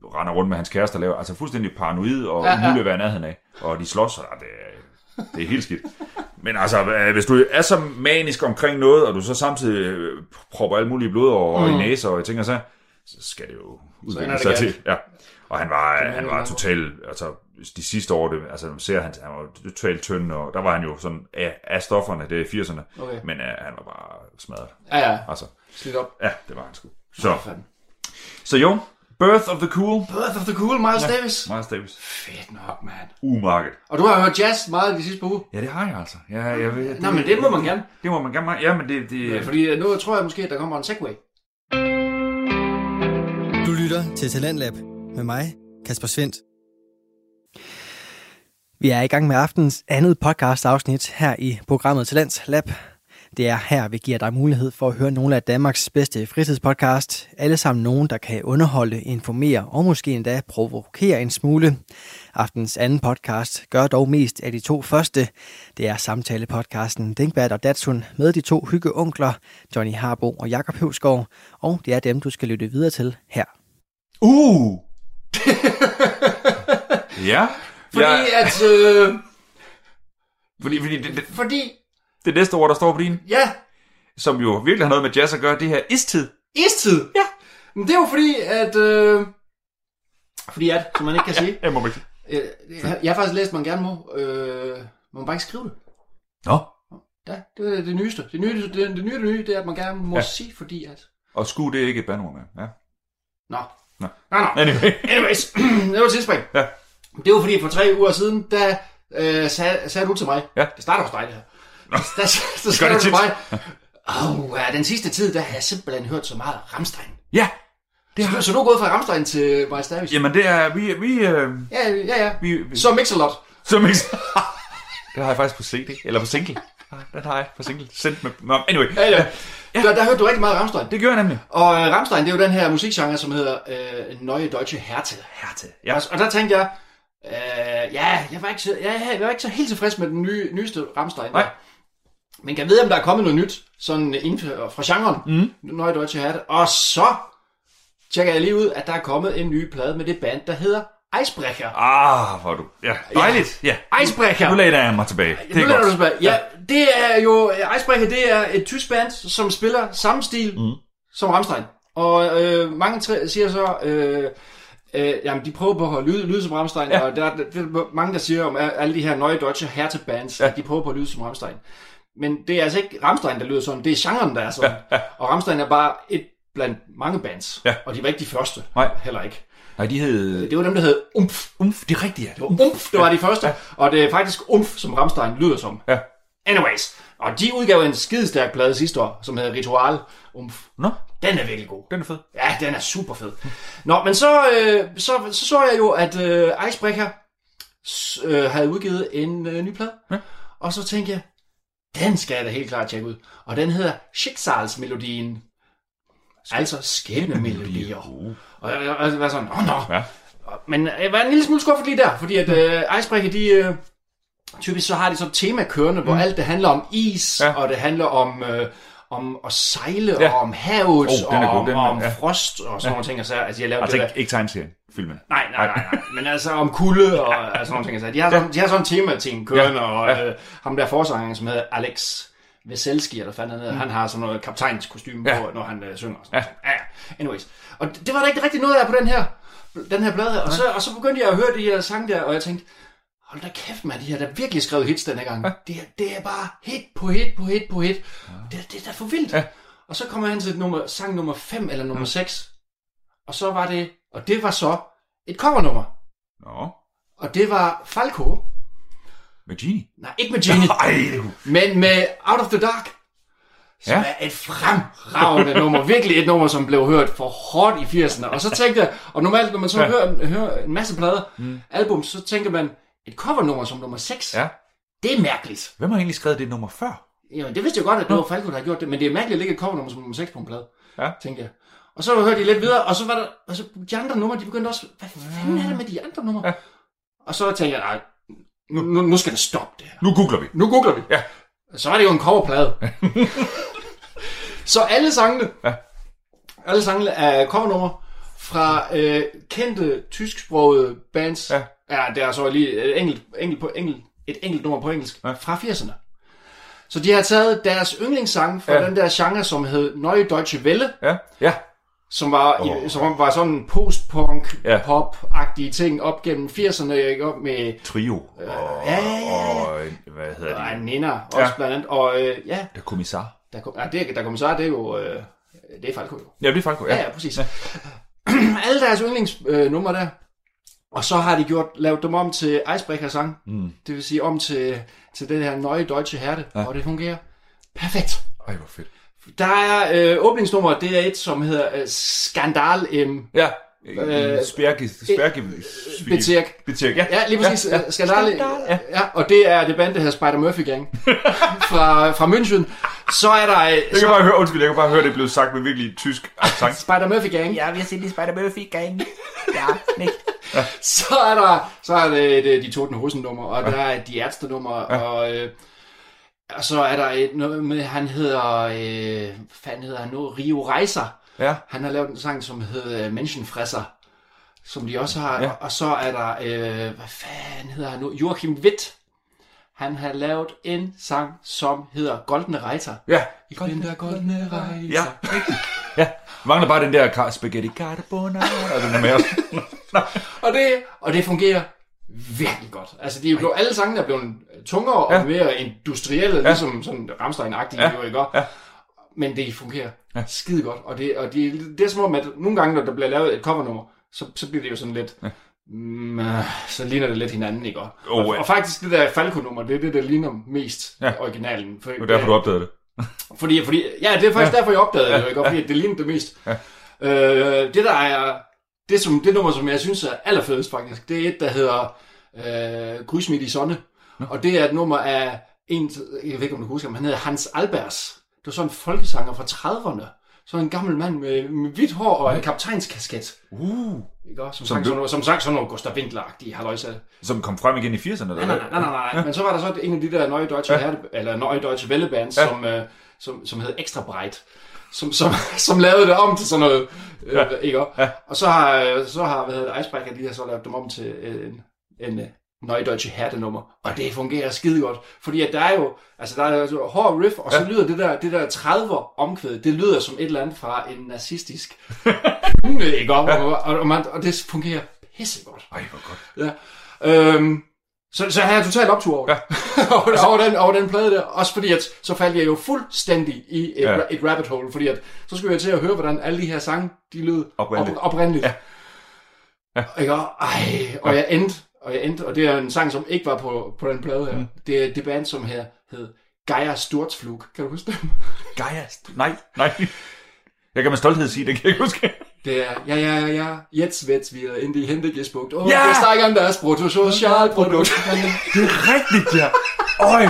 render rundt med hans kæreste og laver, altså fuldstændig paranoid og
Ja,
ja,
ja.
at være i nærheden af. Og de slås, og det det er helt skidt. Men altså, hvis du er så manisk omkring noget, og du så samtidig øh, propper alt muligt blod over mm. i næser og jeg tænker så, så skal det jo udvikle sig til. Ja. Og han var, han var totalt, altså de sidste år, det, altså man ser han, han var totalt tynd, og der var han jo sådan af, af stofferne, det er i 80'erne,
Okay.
men uh, han var bare smadret.
Ja, ja.
Altså,
Slidt op.
ja, det var han sgu. Så,
Fanden.
så jo, Birth of the Cool,
Birth of the Cool, Miles ja. Davis.
Miles Davis,
Fedt nok, man.
umarket.
Og du har hørt jazz meget de sidste par uger.
Ja, det har jeg altså. Ja, jeg ved,
Nå, men det må man gerne.
Det må man gerne. Ja, men det... det
Ja, fordi øh, nu tror jeg måske, at der kommer en segway.
Du lytter til Talentlab med mig, Kasper Svendt. Vi er i gang med aftens andet podcast afsnit her i programmet Talents Lab. Det er her, vi giver dig mulighed for at høre nogle af Danmarks bedste fritidspodcast. Alle sammen nogen, der kan underholde, informere og måske endda provokere en smule. Aftens anden podcast gør dog mest af de to første. Det er samtalepodcasten Dinkbad og Datsun med de to hyggeunkler, Johnny Harbo og Jakob Høvsgaard. Og det er dem, du skal lytte videre til her.
Uh! ja.
Fordi
ja,
at... Øh,
fordi, fordi det, det,
fordi...
det næste ord, der står på din,
Ja,
som jo virkelig har noget med jazz at gøre, det her istid.
istid. Ja. Men det er jo fordi, at... Øh, fordi at, som man ikke kan sige.
Ja, må man ikke.
Øh, jeg, jeg har faktisk læst, man gerne må... Øh, man må bare ikke skrive det.
Nå.
Ja, det er det nyeste. Det nye, det, det nye, det nye, det er, at man gerne må
Ja.
sige, fordi at...
Og sku, det er ikke et bandord med. Ja.
Nå.
Nå.
Nå, nå.
Anyway.
Anyways, det var tidsspring.
Ja.
Det var fordi, for tre uger siden, der øh, sagde, sagde du til mig,
Ja.
det starter hos dig, det her. Der, der, der
gør
sagde
det
du til mig, oh, ja, den sidste tid, der har jeg simpelthen hørt så meget Ramstein.
Ja.
Det har... Så du er gået fra Ramstein til Miles Davis?
Jamen, det er... Vi, vi, øh,
Ja, ja, ja.
vi, vi
Så Mix-a-Lot.
Som ikke... det har jeg faktisk på CD. Eller på single. Den har jeg på single. Sendt med... Nå, anyway.
Ja, ja. ja. Der, der hørte du rigtig meget Ramstein.
Det gør jeg nemlig.
Og øh, Ramstein, det er jo den her musikgenre, som hedder øh, Neue Deutsche Härte.
Herte. Ja.
Og, og der tænkte jeg, øh, ja, jeg var, ikke så, ja, jeg var ikke så helt tilfreds med den nye, nyeste Ramstein.
Nej.
Der. Men kan vide, om der er kommet noget nyt, sådan inden for, fra genren, mm. Neue Deutsche Härte. Og så tjekker jeg lige ud, at der er kommet en ny plade med det band, der hedder Icebreaker.
Ah, hvor du... Ja, dejligt. Ja.
Icebreaker.
Nu lagde jeg mig tilbage. Det
Nu
er
lader du tilbage. Ja, det er jo, Icebreaker, det er et tysk band, som spiller samme stil mm. som Rammstein. Og øh, mange siger så, øh, øh, jamen de prøver på at lyde, lyde som Rammstein, ja. og der, er- det er mange, der siger om alle de her neue deutsche Härte-bands, ja. at de prøver på at lyde som Rammstein. Men det er altså ikke Rammstein, der lyder sådan, det er genren, der er sådan. Ja. Og Rammstein er bare et blandt mange bands,
Ja.
og de var ikke de første,
Nej.
heller ikke.
Nej, de hed...
Det var dem, der hed Umf.
Umf, det er rigtigt, ja.
Det var Umf, det var de første, og det er faktisk Umf, som Rammstein lyder som.
Ja.
Anyways, og de udgav en skidestærk plade sidste år, som hedder Ritual Umf.
Nå?
Den er virkelig god.
Den er fed.
Ja, den er super fed. Nå, men så, øh, så, så så jeg jo, at øh, Icebreaker øh, havde udgivet en øh, ny plade.
Ja.
Og så tænkte jeg, den skal jeg da helt klart tjekke ud. Og den hedder Schicksalsmelodien. Altså skæbnemelodier. Og jeg, jeg, jeg var sådan, åh oh, nå.
Ja.
Men jeg var en lille smule skuffet lige der, fordi at øh, Icebreaker, de... Øh, typisk så har de sådan et tema kørende, hvor alt det handler om is,
ja.
og det handler om... Øh, om at sejle,
Ja.
ja. og om havet,
Oh,
og
god,
om,
den
om
ja.
frost, og sådan nogle ting. Og så, altså, jeg lavede
Altså
det
ikke, ikke tegneserien, filmen.
Nej, nej, nej, nej. Men altså om kulde og altså, nogle ting. Altså, de, har sådan, de har sådan en tema-ting kørende,
Ja,
og
ja.
øh, ham der forsangeren, som hedder Alex Veselski, eller hvad han hedder, han har sådan noget kaptajnskostyme
Mm. Ja.
på, når han øh, synger. Og sådan ja. ja, ja. Anyways. Og det var der ikke rigtig noget af på den her, den her plade her. Og så, og så begyndte jeg at høre de her sange der, og jeg tænkte, hold da kæft, mand, de har da virkelig skrevet hits den her gang. Det, er, det er bare hit på hit på hit på hit. Det, er- det er da for vildt.
Ja.
Og så kommer han til nummer, sang nummer 5 eller nummer 6. Og så var det, og det var så et covernummer.
Nå.
Og det var Falco.
Med Genie.
Nej, ikke med Genie,
Ej, det kunne...
men med Out of the Dark. Som
Ja.
ja. er et fremragende nummer. Virkelig et nummer, som blev hørt for hårdt i 80'erne. Og så tænkte jeg, og normalt, når man så
Ja.
ja. hører, hører en masse plader, mm. album, så tænker man, et covernummer som nummer 6,
Ja.
det er mærkeligt.
Hvem har egentlig skrevet det nummer før?
Jamen, det vidste jeg godt, at det var Falco, der havde gjort det, men det er mærkeligt at lægge et covernummer som nummer 6 på en plade,
Ja.
tænkte jeg. Og så hørte jeg lidt videre, og så var der, og så de andre numre, de begyndte også, hvad fanden er det med de andre numre?
Ja.
Og så tænkte jeg, nej, nu, nu, nu skal det stoppe det her.
Nu googler vi.
Nu googler vi.
Ja.
Så var det jo en coverplade. så alle sangene,
Ja.
alle sangene er covernumre fra øh, kendte tysksprogede bands.
Ja.
ja, der er så lige et enkelt, enkelt på, enkelt, et enkelt nummer på engelsk
Ja.
fra 80'erne. Så de har taget deres yndlingssang fra
Ja.
ja. den der genre, som hed Neue Deutsche Welle,
Ja. Ja.
som var, oh. i, som var sådan en post-punk,
Ja.
ja. pop-agtige ting op gennem 80'erne, ikke? Op med
Trio. Og,
ja, ja, ja, ja.
og hvad hedder
og
de?
Nina også
Ja.
ja. blandt andet. Og øh, ja,
Der kommissar.
der, kom, ja, det, der kommissar, det er jo, øh, det er Falco jo.
Ja, det er faktisk
Ja, ja, præcis. Ja. Alle deres yndlingsnumre øh, der. Og så har de gjort, lavet dem om til Icebreaker-sang.
Mm.
Det vil sige om til, til den her nøje deutsche hærde.
Ja.
Og det fungerer perfekt.
Ej, hvor fedt.
Der er øh, åbningsnummer, det er et, som hedder øh, Skandal im
Ja.
Øh,
Spærke, spærke,
Bezirk.
Bezirk, ja.
Ja, lige præcis.
Ja,
Ja,
ja.
Skandal.
Skandal, ja.
Ja. ja, og det er det band, der hedder Spider Murphy Gang fra, fra München. Så er der... øh,
Jeg kan
Så,
bare høre, undskyld, jeg kan bare høre, det er blevet sagt med virkelig tysk accent.
Spider Murphy Gang.
Ja, wir sind die Spider-Murphy-Gang. Ja, nicht?
Så er der, så er det, det de Toten Hosen nummer, og der er de Ærzte nummer,
Ja.
og, øh, og så er der et noget med, han hedder, øh, hvad fanden hedder han nu, Rio Reiser.
Ja.
Han har lavet en sang, som hedder Menschenfresser, som de også har,
Ja.
og så er der, øh, hvad fanden hedder han nu, Joachim Witt. Han har lavet en sang, som hedder Goldene Reiter.
Ja.
Ich bin der Goldene Reiter.
Ja. Ja, mangler bare den der spaghetti carbonara, og den er med os.
Og det, og det fungerer virkelig godt. Altså, de er jo blevet, alle sangene er blevet tungere
Ja.
og mere industrielle,
Ja.
ligesom sådan Rammstein-agtige,
Ja.
jo ikke?
Ja.
Men det fungerer
Ja.
ja. skide godt. Og, det, og det, det er som om, at nogle gange, når der bliver lavet et covernummer, så, så bliver det jo sådan lidt... Ja. Mm, øh, så ligner det lidt hinanden, ikke? Og,
Oh,
og,
ja.
og faktisk, det der Falco-nummer, det er det, der ligner mest
Ja.
ja. originalen. For,
Det var derfor, du opdagede det.
fordi, fordi, ja, det er faktisk ja. derfor, jeg opdagede det, jo, ikke? Og fordi det ligner det mest.
Ja.
Øh, det der er, det, som, det nummer, som jeg synes er allerfedest faktisk, det er et, der hedder øh, Grys midt i sonne. Og det er et nummer af en, jeg ved ikke, om du kan huske ham, han hedder Hans Albers. Det var sådan en folkesanger fra 30'erne. Sådan en gammel mand med, med hvidt hår og en kaptajnskasket.
Uh.
Ikke? også? Som,
Som
sang sådan noget, som sang sådan noget Gustav Winkler-agtige halløjsa.
Som kom frem igen i 80'erne, eller
Nej, nej, nej, nej, nej, nej. Men så var der så en af de der Neue Deutsche,
Ja.
ja. Herde, eller Neue Deutsche Welle bands,
Ja.
ja. som, øh, som, som hed Extra Breit, som, som, som lavede det om til sådan noget, øh,
Ja.
ja. ikke?
Ja.
Og så har, øh, så har hvad hedder det, Icebreaker, de har så lavet dem om til øh, en, en øh, Neue Deutsche Herde nummer, og det fungerer skide godt, fordi at der er jo, altså der er jo så hård riff, og så
Ja.
lyder det der, det der 30'er omkvæd, det lyder som et eller andet fra en nazistisk hymne, ikke? Og, og, og, man, og det fungerer pissegodt.
Ej, hvor godt.
Ja. Øhm, så, så har jeg totalt optur over,
Ja.
ja. over, over, den, over den plade der. Også fordi, at så faldt jeg jo fuldstændig i et,
Ja.
ja. et rabbit hole. Fordi at, så skulle jeg til at høre, hvordan alle de her sange, de lød
Oprindeligt.
Op, oprindeligt.
Ja. Ja.
Ikke? Og, ej, og jeg endte, og jeg endte, og det er en sang, som ikke var på, på den plade her. Mm. Det er det band, som her hed Geir Sturzflug. Kan du huske dem?
Geist. Nej, nej. Jeg kan med stolthed sige, det kan jeg ikke huske.
Det er, ja, ja, ja, ja, jetzt wird's wieder in die Hände gespuckt. Oh,
Ja!
ja! wir steigern das Bruttosozialprodukt.
Det er rigtigt, ja. Øj.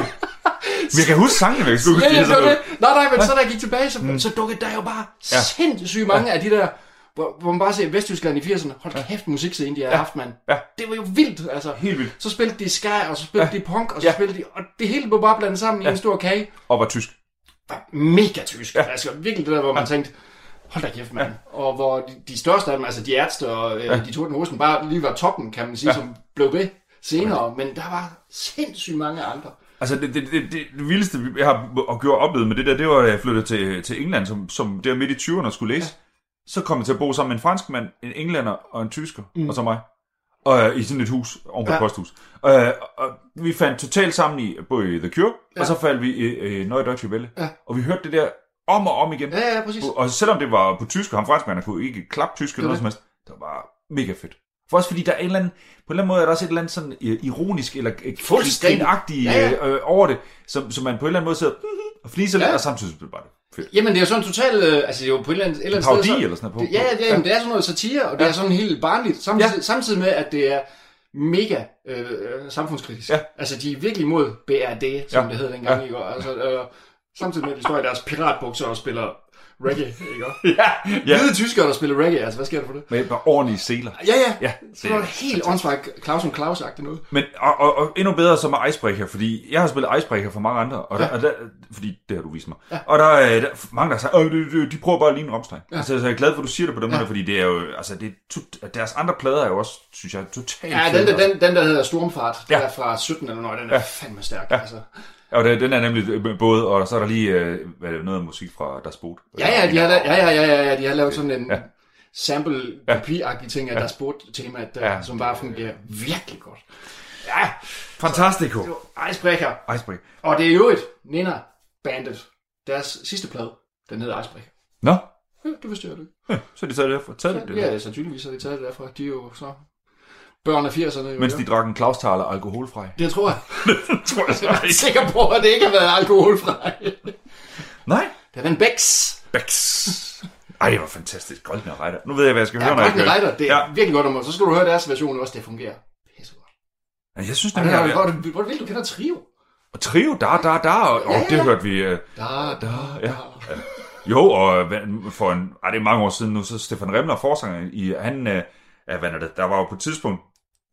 Jeg kan huske sangene, hvis du
Ja, ja, det. Nej, nej, men så da jeg gik tilbage, så, mm. så dukkede der jo bare
Ja.
ja. sindssygt mange af de der, hvor, hvor man bare ser Vesttyskland i 80'erne. Hold kæft, musikscene, de har haft, mand.
Ja.
Det var jo vildt, altså.
Helt vildt.
Så spillede de ska, og så spillede
Ja.
de punk, og så
Ja.
spillede de, og det hele blev bare blandet sammen i en stor kage.
Og var tysk.
Var mega tysk. Ja. Altså virkelig det der, hvor man tænkte, hold da kæft, mand. Og hvor de, de største af dem, altså de ærzte og øh, de Toten Hosen, bare lige var toppen, kan man sige,
Ja.
som blev ved senere. Men der var sindssygt mange andre.
Altså, det, det, det, det, vildeste, jeg har og gjort oplevet med det der, det var, da jeg flyttede til, til England, som, som der midt i 20'erne skulle læse. Ja. Så kom jeg til at bo sammen med en franskmand, en englænder og en tysker, mm. og så mig. Og øh, i sådan et hus, oven på ja. Posthus. Øh, og vi fandt totalt sammen i, både i The Cure, ja. Og så faldt vi i, i Neue Deutsche Welle.
Ja.
Og vi hørte det der om og om igen.
Ja, ja, præcis.
Og selvom det var på tysk, og ham franskmanden kunne ikke klappe tysk eller
Det
noget som helst, det var bare mega fedt. For også fordi der er en eller anden, på en eller anden måde er der også et eller andet sådan øh, ironisk eller øh,
Fuldstændig. Ja, ja.
øh, øh, over det, som, som man på en eller anden måde sidder og fliser lidt,
Ja.
og samtidig det bare fedt.
Jamen, det er jo sådan totalt, øh, altså det er jo på et eller andet, et eller andet
Parodi
sted. så-
eller sådan noget på.
Det, ja, ja, ja, men det er sådan noget satire, og det
Ja.
er sådan helt barnligt, samtidig,
Ja.
samtidig med, at det er mega øh, øh, samfundskritisk.
Ja.
Altså, de er virkelig imod BRD, som
Ja.
det hed dengang,
Ja.
ikke? Og Altså, øh, samtidig med, at de står i deres piratbukser og spiller reggae, ikke?
Ja, ja.
Hvide tyskere, der spiller reggae, altså, hvad sker der for det?
Med bare ordentlige seler.
Ja, ja.
Ja,
Så var det helt åndssvagt Claus og Claus-agtigt noget.
Men, og, og, og, endnu bedre som er Icebreaker, fordi jeg har spillet Icebreaker for mange andre, og, der, og der, fordi det har du vist mig. Ja. Og der er der, er mange, der at de, de, prøver bare at ligne Rammstein. Ja. Altså, så jeg er glad for, at du siger det på den ja. måde, fordi det er jo, altså, det er deres andre plader er jo også, synes jeg, totalt
Ja, den, der, den, den der hedder Stormfart,
Ja.
ja. der er fra 17 eller noget, den er ja. fandme stærk. Ja. Altså.
Og det, den er nemlig både, og så er der lige øh, hvad er det, noget musik fra Das Boot.
Ja, ja, de har, la- ja, ja, ja, ja, ja, de har lavet sådan en
Ja.
ja. sample kopi ting af ja. deres sport-tema, der,
Ja.
ja. som bare fungerer virkelig godt. Ja,
Fantastico.
det var Icebreaker.
Icebreaker.
Og det er jo et Nina Bandit. Deres sidste plade, den hedder Icebreaker.
Nå,
Ja, det vidste jeg jo ikke.
ja, så er de taget det derfra. Taget det,
Ja, sandsynligvis har de taget det derfra. De er jo så børn af 80'erne. Jo,
Mens de drak en Klausthaler alkoholfri.
Det tror jeg.
tror jeg
Jeg er sikker på, at det ikke har været alkoholfri.
Nej.
Det er den Becks.
Bex. Ej, det var fantastisk. Goldene Reiter. Nu ved jeg, hvad jeg skal
Ja,
høre, når jeg kører.
Rider, det er
Ja.
virkelig godt om Så skal du høre deres version også, det fungerer. Pissegodt.
Ja, Jeg synes, den
det er
her...
godt, hvor vildt du kender Trio.
Og trio, der, der, der, og,
Ja, ja,
det hørte vi... Øh,
Da, da,
ja.
da.
ja. Jo, og for en, ej, det er mange år siden nu, så Stefan Remler, forsanger i, han, øh, hvad er det, der var jo på et tidspunkt,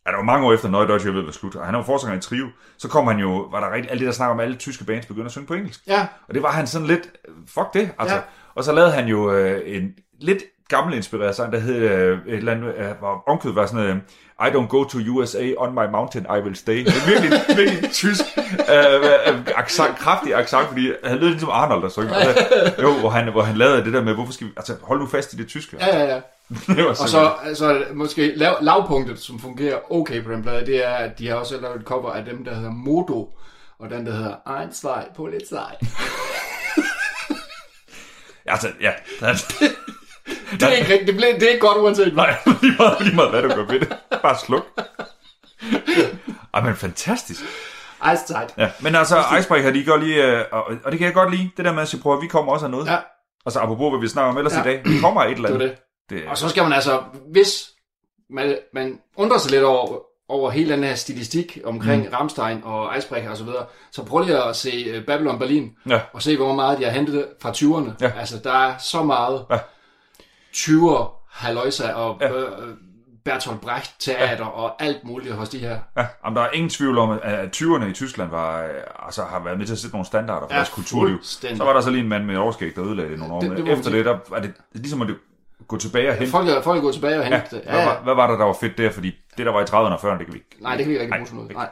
ja, der var mange år efter Nøje Deutsche ved, var slut, og han var forsanger i Trio, så kom han jo, var der rigtig, alt det der snakker om, alle tyske bands begynder at synge på engelsk.
Ja,
Og det var han sådan lidt, fuck det, altså. Ja. Og så lavede han jo øh, en lidt gammel inspireret sang, der hed, øh, et eller andet, øh, hvor omkødet var sådan, øh, I don't go to USA, on my mountain I will stay. Det er virkelig, virkelig tysk, øh, øh, accent, kraftig accent, fordi han lød ligesom Arnold, der sang. Øh, jo, hvor han, hvor han lavede det der med, hvorfor skal vi, altså hold nu fast i det tyske.
ja, ja, ja.
det var
Og så,
simpelthen-
så det måske lav, lavpunktet, som fungerer okay på den plade, det er, at de har også lavet et cover af dem, der hedder Modo, og den, der hedder Ein, zwei, Polizei.
altså, ja. Der,
Det er ikke det, blev, det er ikke godt uanset hvad.
nej, lige meget, lige meget, hvad du gør ved det. Bare sluk. Ej, men fantastisk.
Eiszeit.
Ja, men altså, Icebreaker, de går lige, øh, og, og det kan jeg godt lide, det der med at sige, prøv vi kommer også af noget.
Ja,
Altså, apropos, hvad vi snakker om ellers ja. I dag, vi kommer af et eller
det
andet.
det.
Det.
Og så skal man altså, hvis man, man undrer sig lidt over, over hele den her stilistik omkring mm. Rammstein og Icebreaker og så videre, så prøv lige at se øh, Babylon Berlin,
Ja.
og se, hvor meget de har hentet fra 20'erne.
Ja.
Altså, der er så meget
Ja.
20'er, Haloisa og
Ja.
ja. øh, Bertolt Brecht teater ja. og alt muligt hos de her.
Ja, jamen, der er ingen tvivl om, at 20'erne i Tyskland var, øh, altså, har været med til at sætte nogle standarder for
Ja,
deres kulturliv. Så var der så lige en mand med overskæg, der ødelagde det nogle år.
Det- det man
Efter det, der er det, det ligesom at det gå tilbage og hente.
Folk er, folk er gået tilbage og
Ja,
hentet det.
hvad, var, hvad var der, der var fedt der? Fordi det, der var i 30'erne og 40'erne, det kan vi ikke.
Nej, det kan vi ikke bruge til noget. Nej.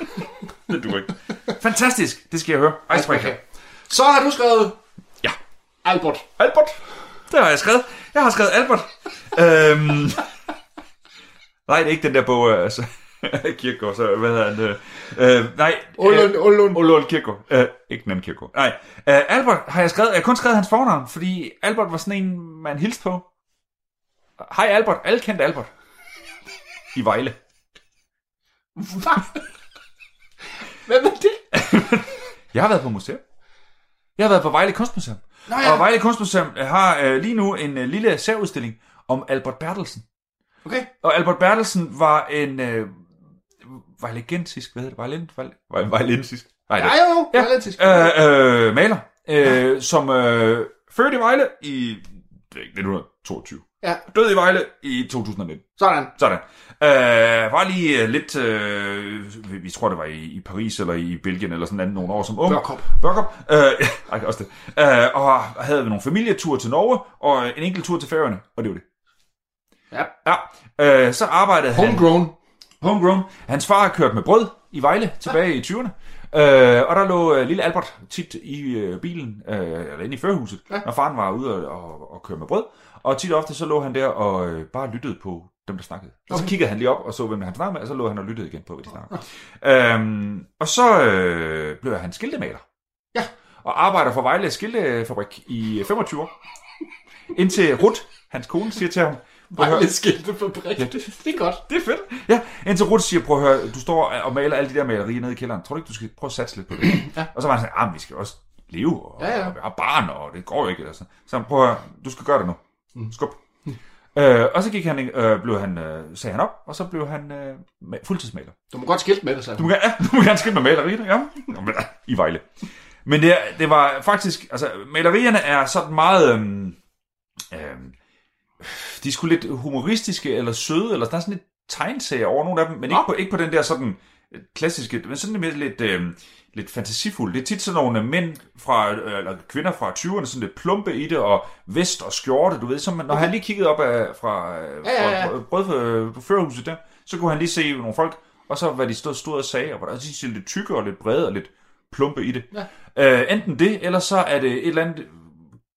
Det duer ikke. Fantastisk, det skal jeg høre. Icebreaker.
Okay. Så har du skrevet
Ja.
Albert.
Albert. Det har jeg skrevet. Jeg har skrevet Albert. øhm. Nej, det er ikke den der bog, øh, altså. Kirkegaard, så hvad hedder han? Øh, øh, nej.
Ålund, Ålund.
Ålund Kirkegaard. Øh, ikke anden Kirkegaard. Nej. Øh, Albert har jeg skrevet. Jeg har kun skrevet hans fornavn, fordi Albert var sådan en, man hilste på. Hej Albert. Alle kendte Albert. I Vejle.
Hvad? Hvem er det?
Jeg har været på museum. Jeg har været på Vejle Kunstmuseum.
Nå ja.
Og Vejle Kunstmuseum øh, har øh, lige nu en øh, lille særudstilling om Albert Bertelsen.
Okay.
Og Albert Bertelsen var en øh, vejlegensisk, hvad hedder det? Vejlen, vejle, vejle, vejlensisk? Nej, det,
Ja, jo, jo.
Ja.
Relativt.
øh, øh, maler, øh, som øh, født i Vejle i det er ikke, 1922.
Ja.
Død i Vejle i 2019.
Sådan.
Sådan. Øh, var lige øh, lidt, øh, vi- vi tror det var i, i Paris eller i Belgien eller sådan noget, nogle år som ung.
Børkop.
Børkop. Øh, ja, ej, også det. Øh, og havde nogle familietur til Norge, og en enkelt tur til Færøerne, og det var det.
Ja.
Ja, øh, så arbejdede han...
Homegrown.
Homegrown. Hans far kørte med brød i Vejle tilbage i 20'erne. Øh, og der lå øh, lille Albert tit i øh, bilen, øh, eller inde i førhuset, ja. når faren var ude og, og, og køre med brød. Og tit og ofte så lå han der og øh, bare lyttede på dem, der snakkede. Og så
Okay.
kiggede han lige op og så, hvem han snakkede med, og så lå han og lyttede igen på, hvad de snakkede. øhm, og så øh, blev han skiltemaler.
Ja.
Og arbejder for Vejle Skiltefabrik i 25 år. Indtil Ruth, hans kone, siger til ham, "Prøv at høre,
Vejle skiltefabrik.
Ja,
det, det er godt.
det er fedt. Ja, indtil Ruth siger, prøv at høre, du står og maler alle de der malerier nede i kælderen. Tror du ikke, du skal prøve at satse lidt på det?
Ja.
Og så var han sådan, ah, vi skal også leve og,
Ja, ja.
og være barn, og det går jo ikke. Altså. Så han, prøv at høre, du skal gøre det nu. Skub. Øh, og så gik han, øh, blev han, øh, sagde han op, og så blev han øh, ma- fuldtidsmaler.
Du må godt skilte med det, så.
Du må, ja, du må gerne skrive med malerier, ja. I Vejle. Men det, det var faktisk, altså malerierne er sådan meget, øhm, øhm, de er sgu lidt humoristiske eller søde, eller der er sådan lidt tegneserier over nogle af dem, men ikke
Nå.
på, ikke på den der sådan øh, klassiske, men sådan lidt, lidt, øhm, lidt fantasifuldt. Det er tit sådan nogle mænd fra, øh, eller kvinder fra 20'erne, sådan lidt plumpe i det, og vest og skjorte, du ved, som, når han lige kiggede op af, fra, øh,
Ja, ja, ja.
fra brød øh, på førerhuset der, så kunne han lige se nogle folk, og så hvad de stod, stod og sagde, og hvor der er lidt tykke og lidt brede og lidt plumpe i det.
Ja.
Øh, enten det, eller så er det et eller andet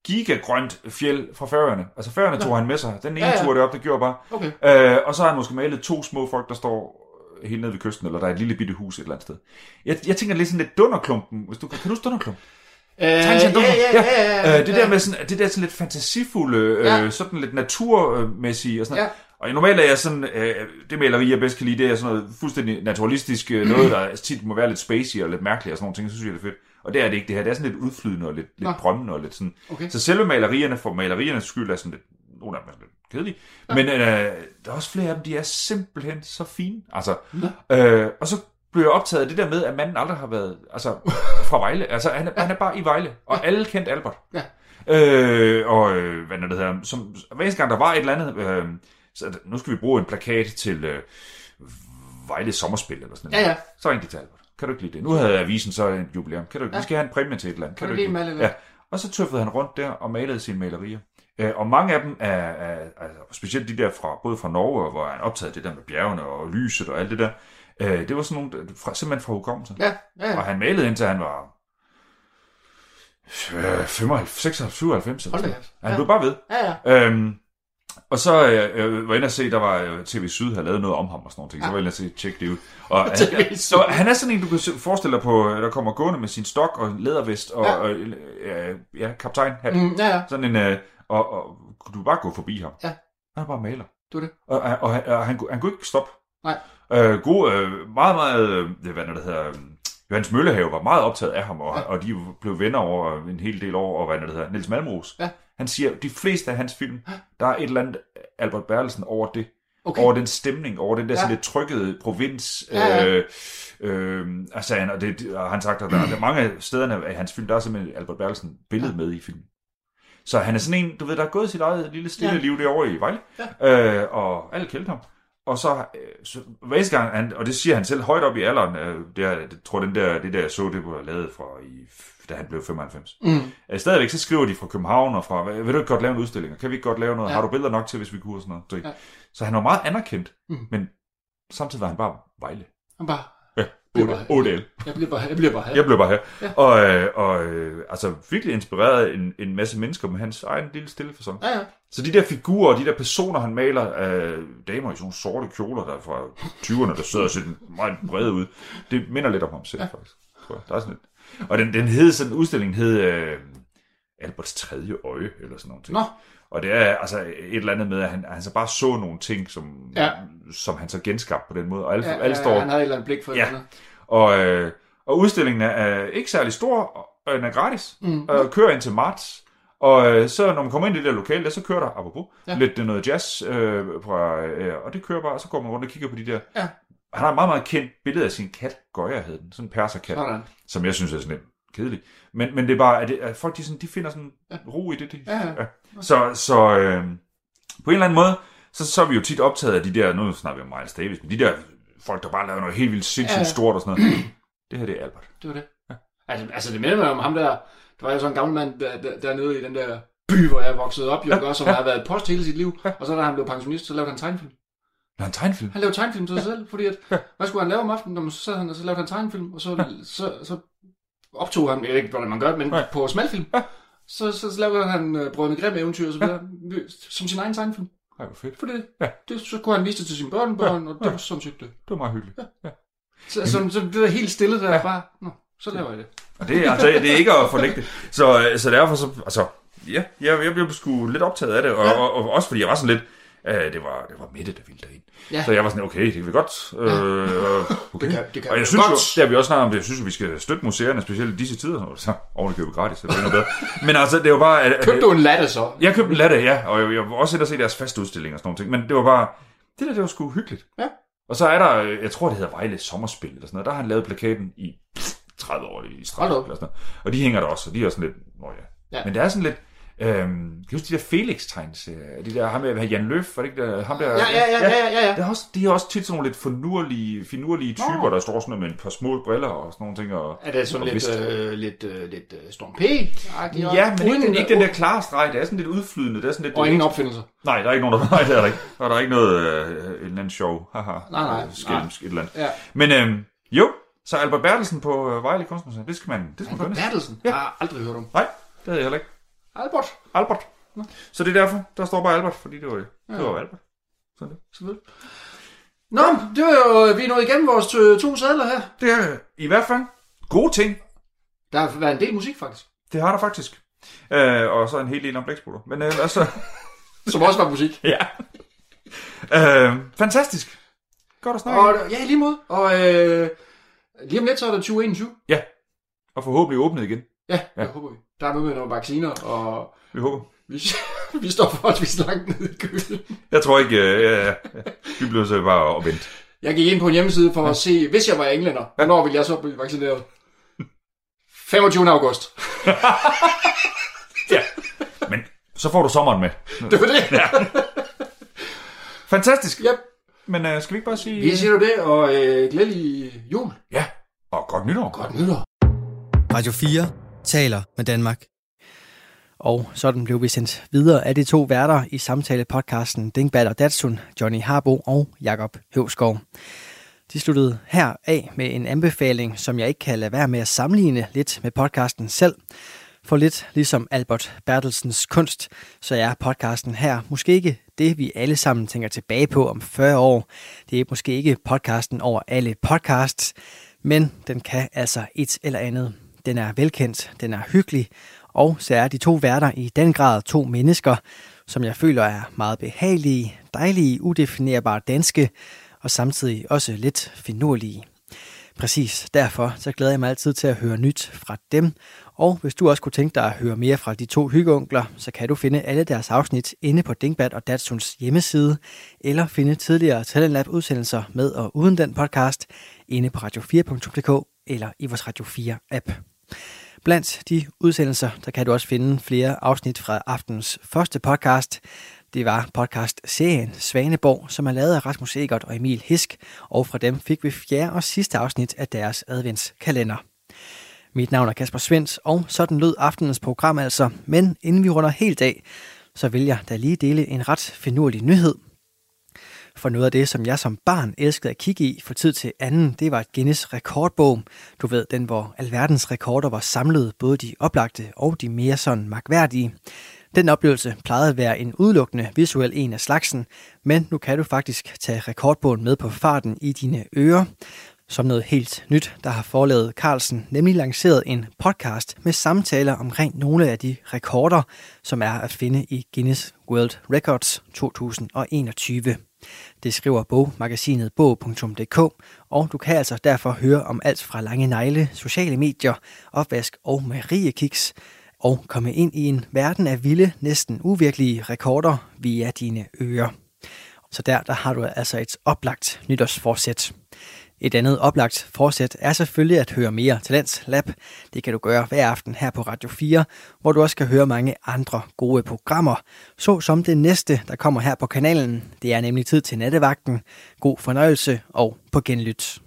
gigagrønt fjeld fra Færøerne. Altså Færøerne tog han med sig. Den ene
Ja, ja.
tur deroppe, det gjorde bare.
Okay.
Øh, og så har han måske malet to små folk, der står helt nede ved kysten, eller der er et lille bitte hus et eller andet sted. Jeg, jeg tænker lidt sådan lidt Dunderklumpen. Hvis du, kan du huske Dunderklumpen?
Øh, ja, ja, ja, ja.
Øh, det der med sådan, det der sådan lidt fantasifulde, øh,
Ja.
sådan lidt naturmæssige og sådan.
Ja.
Og normalt er jeg sådan, øh, det maleri, jeg bedst kan lide, det er sådan noget fuldstændig naturalistisk, øh, noget, der tit må være lidt spacey og lidt mærkeligt og sådan nogle ting, så synes jeg, det er fedt. Og det er det ikke, det her. Det er sådan lidt udflydende og lidt, lidt drømmende og lidt sådan.
Okay.
Så selve malerierne for maleriernes skyld er sådan lidt, nogle af dem er lidt kedelige. Ja. Men øh, der er også flere af dem, de er simpelthen så fine. Altså, øh, og så blev jeg optaget af det der med, at manden aldrig har været altså, fra Vejle. Altså, han er, ja. han er bare i Vejle, og alle kendte Albert.
Ja.
Øh, og øh, hvad er det hedder, som, hver eneste gang der var et eller andet, øh, så nu skal vi bruge en plakat til øh, Vejle Sommerspil eller sådan noget.
Ja, ja.
Så ringte de til Albert. Kan du ikke lide det? Nu havde avisen så en jubilæum. Kan du? Ja. Vi skal have en præmie til et eller andet.
Kan du
ikke
lige
lide
male lidt?
Ja. Og så tøffede han rundt der og malede sine malerier. Øh, og mange af dem er, er, er specielt de der fra, både fra Norge, hvor han optaget det der med bjergene og lyset og alt det der. Øh, det var sådan nogle, fra, simpelthen fra hukommelse.
Ja, ja, ja.
Og han malede indtil han var øh, 95, 96, 97 eller
Hold da kæft.
Han
Ja.
blev bare ved.
Ja, ja.
Øhm, og så øh, øh, var jeg inde og se, der var øh, TV Syd havde lavet noget om ham og sådan noget. ting. Så var jeg inde og se, tjek det ud. Og han, så han er sådan en, du kan forestille dig på, øh, der kommer gående med sin stok og lædervest og,
Ja.
og øh, ja, kaptajn.
Mm, ja, ja.
Sådan en, øh, og, og kunne du bare gå forbi ham.
Ja.
Han er bare maler.
Du er det.
Og, og, og, han, og han, kunne- han kunne ikke stoppe.
Nej.
Øh, god, øh, meget, meget, øh, hvad er det, der hedder, Johannes Møllehave var meget optaget af ham, og,
Ja.
ja. og de blev venner over en hel del år, og hvad det, der hedder, Niels Malmros.
Ja.
Han siger, de fleste af hans film, der er et eller andet Albert Bertelsen over det.
Okay.
Over den stemning, over den der
Ja.
ja. sådan lidt trykkede provins.
Ja, ja.
Øh, øh, altså, han, og, det, og han sagt, at der, der er mange stederne af hans film, der er simpelthen Albert Bertelsen billede med i filmen. Så han er sådan en, du ved, der har gået sit eget lille stille
Ja.
ja. liv derovre i Vejle, ja. øh, og alle kendte ham. Og så, øh, så hver gang, han, og det siger han selv højt op i alderen, øh, det, er, det tror den der, det der jeg så, det var lavet fra, i, da han blev 95.
Mm.
Øh, stadigvæk så skriver de fra København og fra, vil du ikke godt lave en udstilling? Kan vi ikke godt lave noget?
Ja.
Har du billeder nok til, hvis vi kunne og sådan noget? Så,
Ja.
så han var meget anerkendt,
Mm.
men samtidig var han bare Vejle.
Han bare, Bliver
Odal.
jeg bliver bare, jeg bliver bare her.
Jeg blev bare her.
Ja.
Og, øh, og øh, altså virkelig inspireret en, en masse mennesker med hans egen lille stille fasong.
Ja, ja.
Så de der figurer og de der personer, han maler af damer i sådan nogle sorte kjoler, der er fra 20'erne, der sidder og ser meget brede ud, det minder lidt om ham selv, ja. faktisk. Der er sådan lidt. Og den, den hed, sådan, udstillingen hed øh, Alberts tredje øje, eller sådan noget.
Nå.
Og det er altså et eller andet med, at han, han så bare så nogle ting, som,
Ja.
som han så genskabte på den måde. Og alle,
ja,
alle
ja,
står
Han havde et eller andet blik for
Ja.
det.
og, øh, og udstillingen er, ikke særlig stor, og den er gratis.
Mm.
Og kører indtil marts. Og øh, så når man kommer ind i det der lokale, der, så kører der, apropos,
Ja.
lidt noget jazz, øh, fra, øh, og det kører bare, og så går man rundt og kigger på de der.
Ja.
Han har et meget, meget kendt billede af sin kat, Goya hed den, sådan en perserkat,
Sådan.
som jeg synes er sådan lidt kedelig. Men, men det er bare, at, det, at folk de, sådan, de finder sådan ro i det. De,
Ja, ja.
Så, så øh, på en eller anden måde, så, så er vi jo tit optaget af de der, nu snakker vi om Miles Davis, men de der folk, der bare laver noget helt vildt sindssygt
Ja, ja.
stort og sådan noget. Det her, det er Albert.
Det var det. Ja. Altså, altså det minder mig om ham der, der var jo sådan en gammel mand der, der, dernede i den der by, hvor jeg voksede op, jo, ja, som har været post hele sit liv. Og så da han blev pensionist, så lavede han tegnefilm.
Nå, en tegnefilm.
Han lavede tegnefilm til sig selv, fordi at, hvad skulle han lave om aftenen? Nå, men Så sad han, og så lavede han tegnefilm, og så, så, så optog han, jeg ved ikke, hvordan man gør det, men
Nej.
på smalfilm. Så, så, så lavede han uh, Brødrene Grimm eventyr og så videre, som sin egen tegnefilm.
Ej, hvor fedt.
For det,
Ja.
det, så kunne han vise det til sine børnebørn, og det var sådan set det.
Det var meget hyggeligt. Ja.
Så, så, så det der helt stille der, bare, nå, så laver jeg det.
Og det, er- altså, det er ikke at forlægge det. Så, øh, så derfor så, altså, ja, jeg, jeg blev sgu lidt optaget af det, og,
Ja.
ja. og, og, også fordi jeg var sådan lidt, øh, det var, det var Mette, der ville derind.
Ja.
Så jeg var sådan, okay, det kan vi godt. Øh, okay.
Det kan, det kan
Og jeg synes
godt.
jo, det har vi også snakket om, det, jeg synes, at vi skal støtte museerne, specielt i disse tider, så oven købe gratis, så det er endnu bedre. Men altså, det var bare... At, at,
Købte du en latte så?
Jeg købte en latte, ja, og jeg, jeg var også inde og se deres faste udstilling og sådan nogle ting, men det var bare, det der, det var sgu hyggeligt.
Ja.
Og så er der, jeg tror, det hedder Vejle Sommerspil, eller sådan noget, der har han lavet plakaten i 30 år i streg, eller sådan noget. Og de hænger der også, og de er sådan lidt, nå ja.
Ja.
Men det er sådan lidt, øhm, kan du huske de der Felix-tegneserier, de der, ham med Jan Løf, var det ikke der, ham der,
Ja, ja, ja, ja, ja, ja.
det er også, de er også tit sådan nogle lidt finurlige, finurlige typer,
Nå.
der står sådan noget med et par små briller og sådan nogle ting. Og,
Er det sådan
og
lidt,
vist.
øh, lidt, øh, lidt øh, Storm P?
Ja, men ikke, den, ikke den der klare streg, det er sådan lidt udflydende. Det er sådan lidt,
Og ingen opfindelser.
Nej, der er ikke nogen, der... Nej, det er der ikke. Og der er ikke noget... Øh, et eller andet sjov. Haha.
Nej, nej,
Skælmsk, et eller andet.
Ja.
Men øhm, jo, så Albert Bertelsen på øh, Vejle Kunstmuseum, det skal man... Det skal man
Albert
gøre.
Bertelsen? Ja. Jeg har aldrig hørt om.
Nej, det havde jeg heller ikke.
Albert?
Albert. Så det er derfor, der står bare Albert, fordi det var, det var Albert. Sådan det.
Selvfølgelig. Nå, det var jo, vi er nået igennem vores to, to sadler her.
Det er øh, i hvert fald gode ting.
Der har været en del musik, faktisk.
Det har der faktisk. Øh, og så en hel del om blæksprutter. Men øh, altså...
Som også var musik.
ja. øh, fantastisk. Godt at snakke.
Og, ja, lige mod. Og øh, lige om lidt, så er der 2021.
Ja. Og forhåbentlig åbnet igen.
Ja, ja, håber vi. Der er noget med nogle vacciner, og
Vi håber.
vi, vi står forholdsvis langt nede i køen.
Jeg tror ikke... Øh, ja, ja. Vi bliver så bare at vente.
Jeg gik ind på en hjemmeside for at se, hvis jeg var englænder, hvornår ville jeg så blive vaccineret? 25. august.
Ja. Men så får du sommeren med.
Det var det. Ja.
Fantastisk.
Yep.
Men øh, skal vi ikke bare sige...
Vi siger jo det, og øh, glædelig jul.
Ja. Og godt nytår.
Godt nytår.
Radio 4 taler med Danmark. Og sådan blev vi sendt videre af de to værter i samtale-podcasten Dingbat og Datsun, Johnny Harbo og Jakob Høvskov. De sluttede her af med en anbefaling, som jeg ikke kan lade være med at sammenligne lidt med podcasten selv. For lidt ligesom Albert Bertelsens kunst, så er podcasten her måske ikke det, vi alle sammen tænker tilbage på om 40 år. Det er måske ikke podcasten over alle podcasts, men den kan altså et eller andet. Den er velkendt, den er hyggelig, og så er de to værter i den grad to mennesker, som jeg føler er meget behagelige, dejlige, udefinerbare danske, og samtidig også lidt finurlige. Præcis derfor så glæder jeg mig altid til at høre nyt fra dem, og hvis du også kunne tænke dig at høre mere fra de to hyggeunkler, så kan du finde alle deres afsnit inde på Dingbat og Datsuns hjemmeside, eller finde tidligere Talentlab udsendelser med og uden den podcast inde på radio4.dk eller i vores Radio 4 app. Blandt de udsendelser, der kan du også finde flere afsnit fra aftens første podcast. Det var podcast-serien Svaneborg, som er lavet af Rasmus Egert og Emil Hisk, og fra dem fik vi fjerde og sidste afsnit af deres adventskalender. Mit navn er Kasper Svens, og sådan lød aftenens program altså. Men inden vi runder helt af, så vil jeg da lige dele en ret finurlig nyhed. For noget af det, som jeg som barn elskede at kigge i for tid til anden, det var et Guinness rekordbog. Du ved, den hvor alverdens rekorder var samlet, både de oplagte og de mere sådan magværdige. Den oplevelse plejede at være en udelukkende visuel en af slagsen, men nu kan du faktisk tage rekordbogen med på farten i dine ører. Som noget helt nyt, der har forlaget Carlsen nemlig lanceret en podcast med samtaler omkring nogle af de rekorder, som er at finde i Guinness World Records 2021. Det skriver bogmagasinet bog.dk, og du kan altså derfor høre om alt fra lange negle, sociale medier, opvask og Marie Kiks, og komme ind i en verden af vilde, næsten uvirkelige rekorder via dine ører. Så der, der har du altså et oplagt nytårsforsæt. Et andet oplagt forsæt er selvfølgelig at høre mere Talents Lab. Det kan du gøre hver aften her på Radio 4, hvor du også kan høre mange andre gode programmer. Så som det næste, der kommer her på kanalen. Det er nemlig tid til nattevagten. God fornøjelse og på genlyt.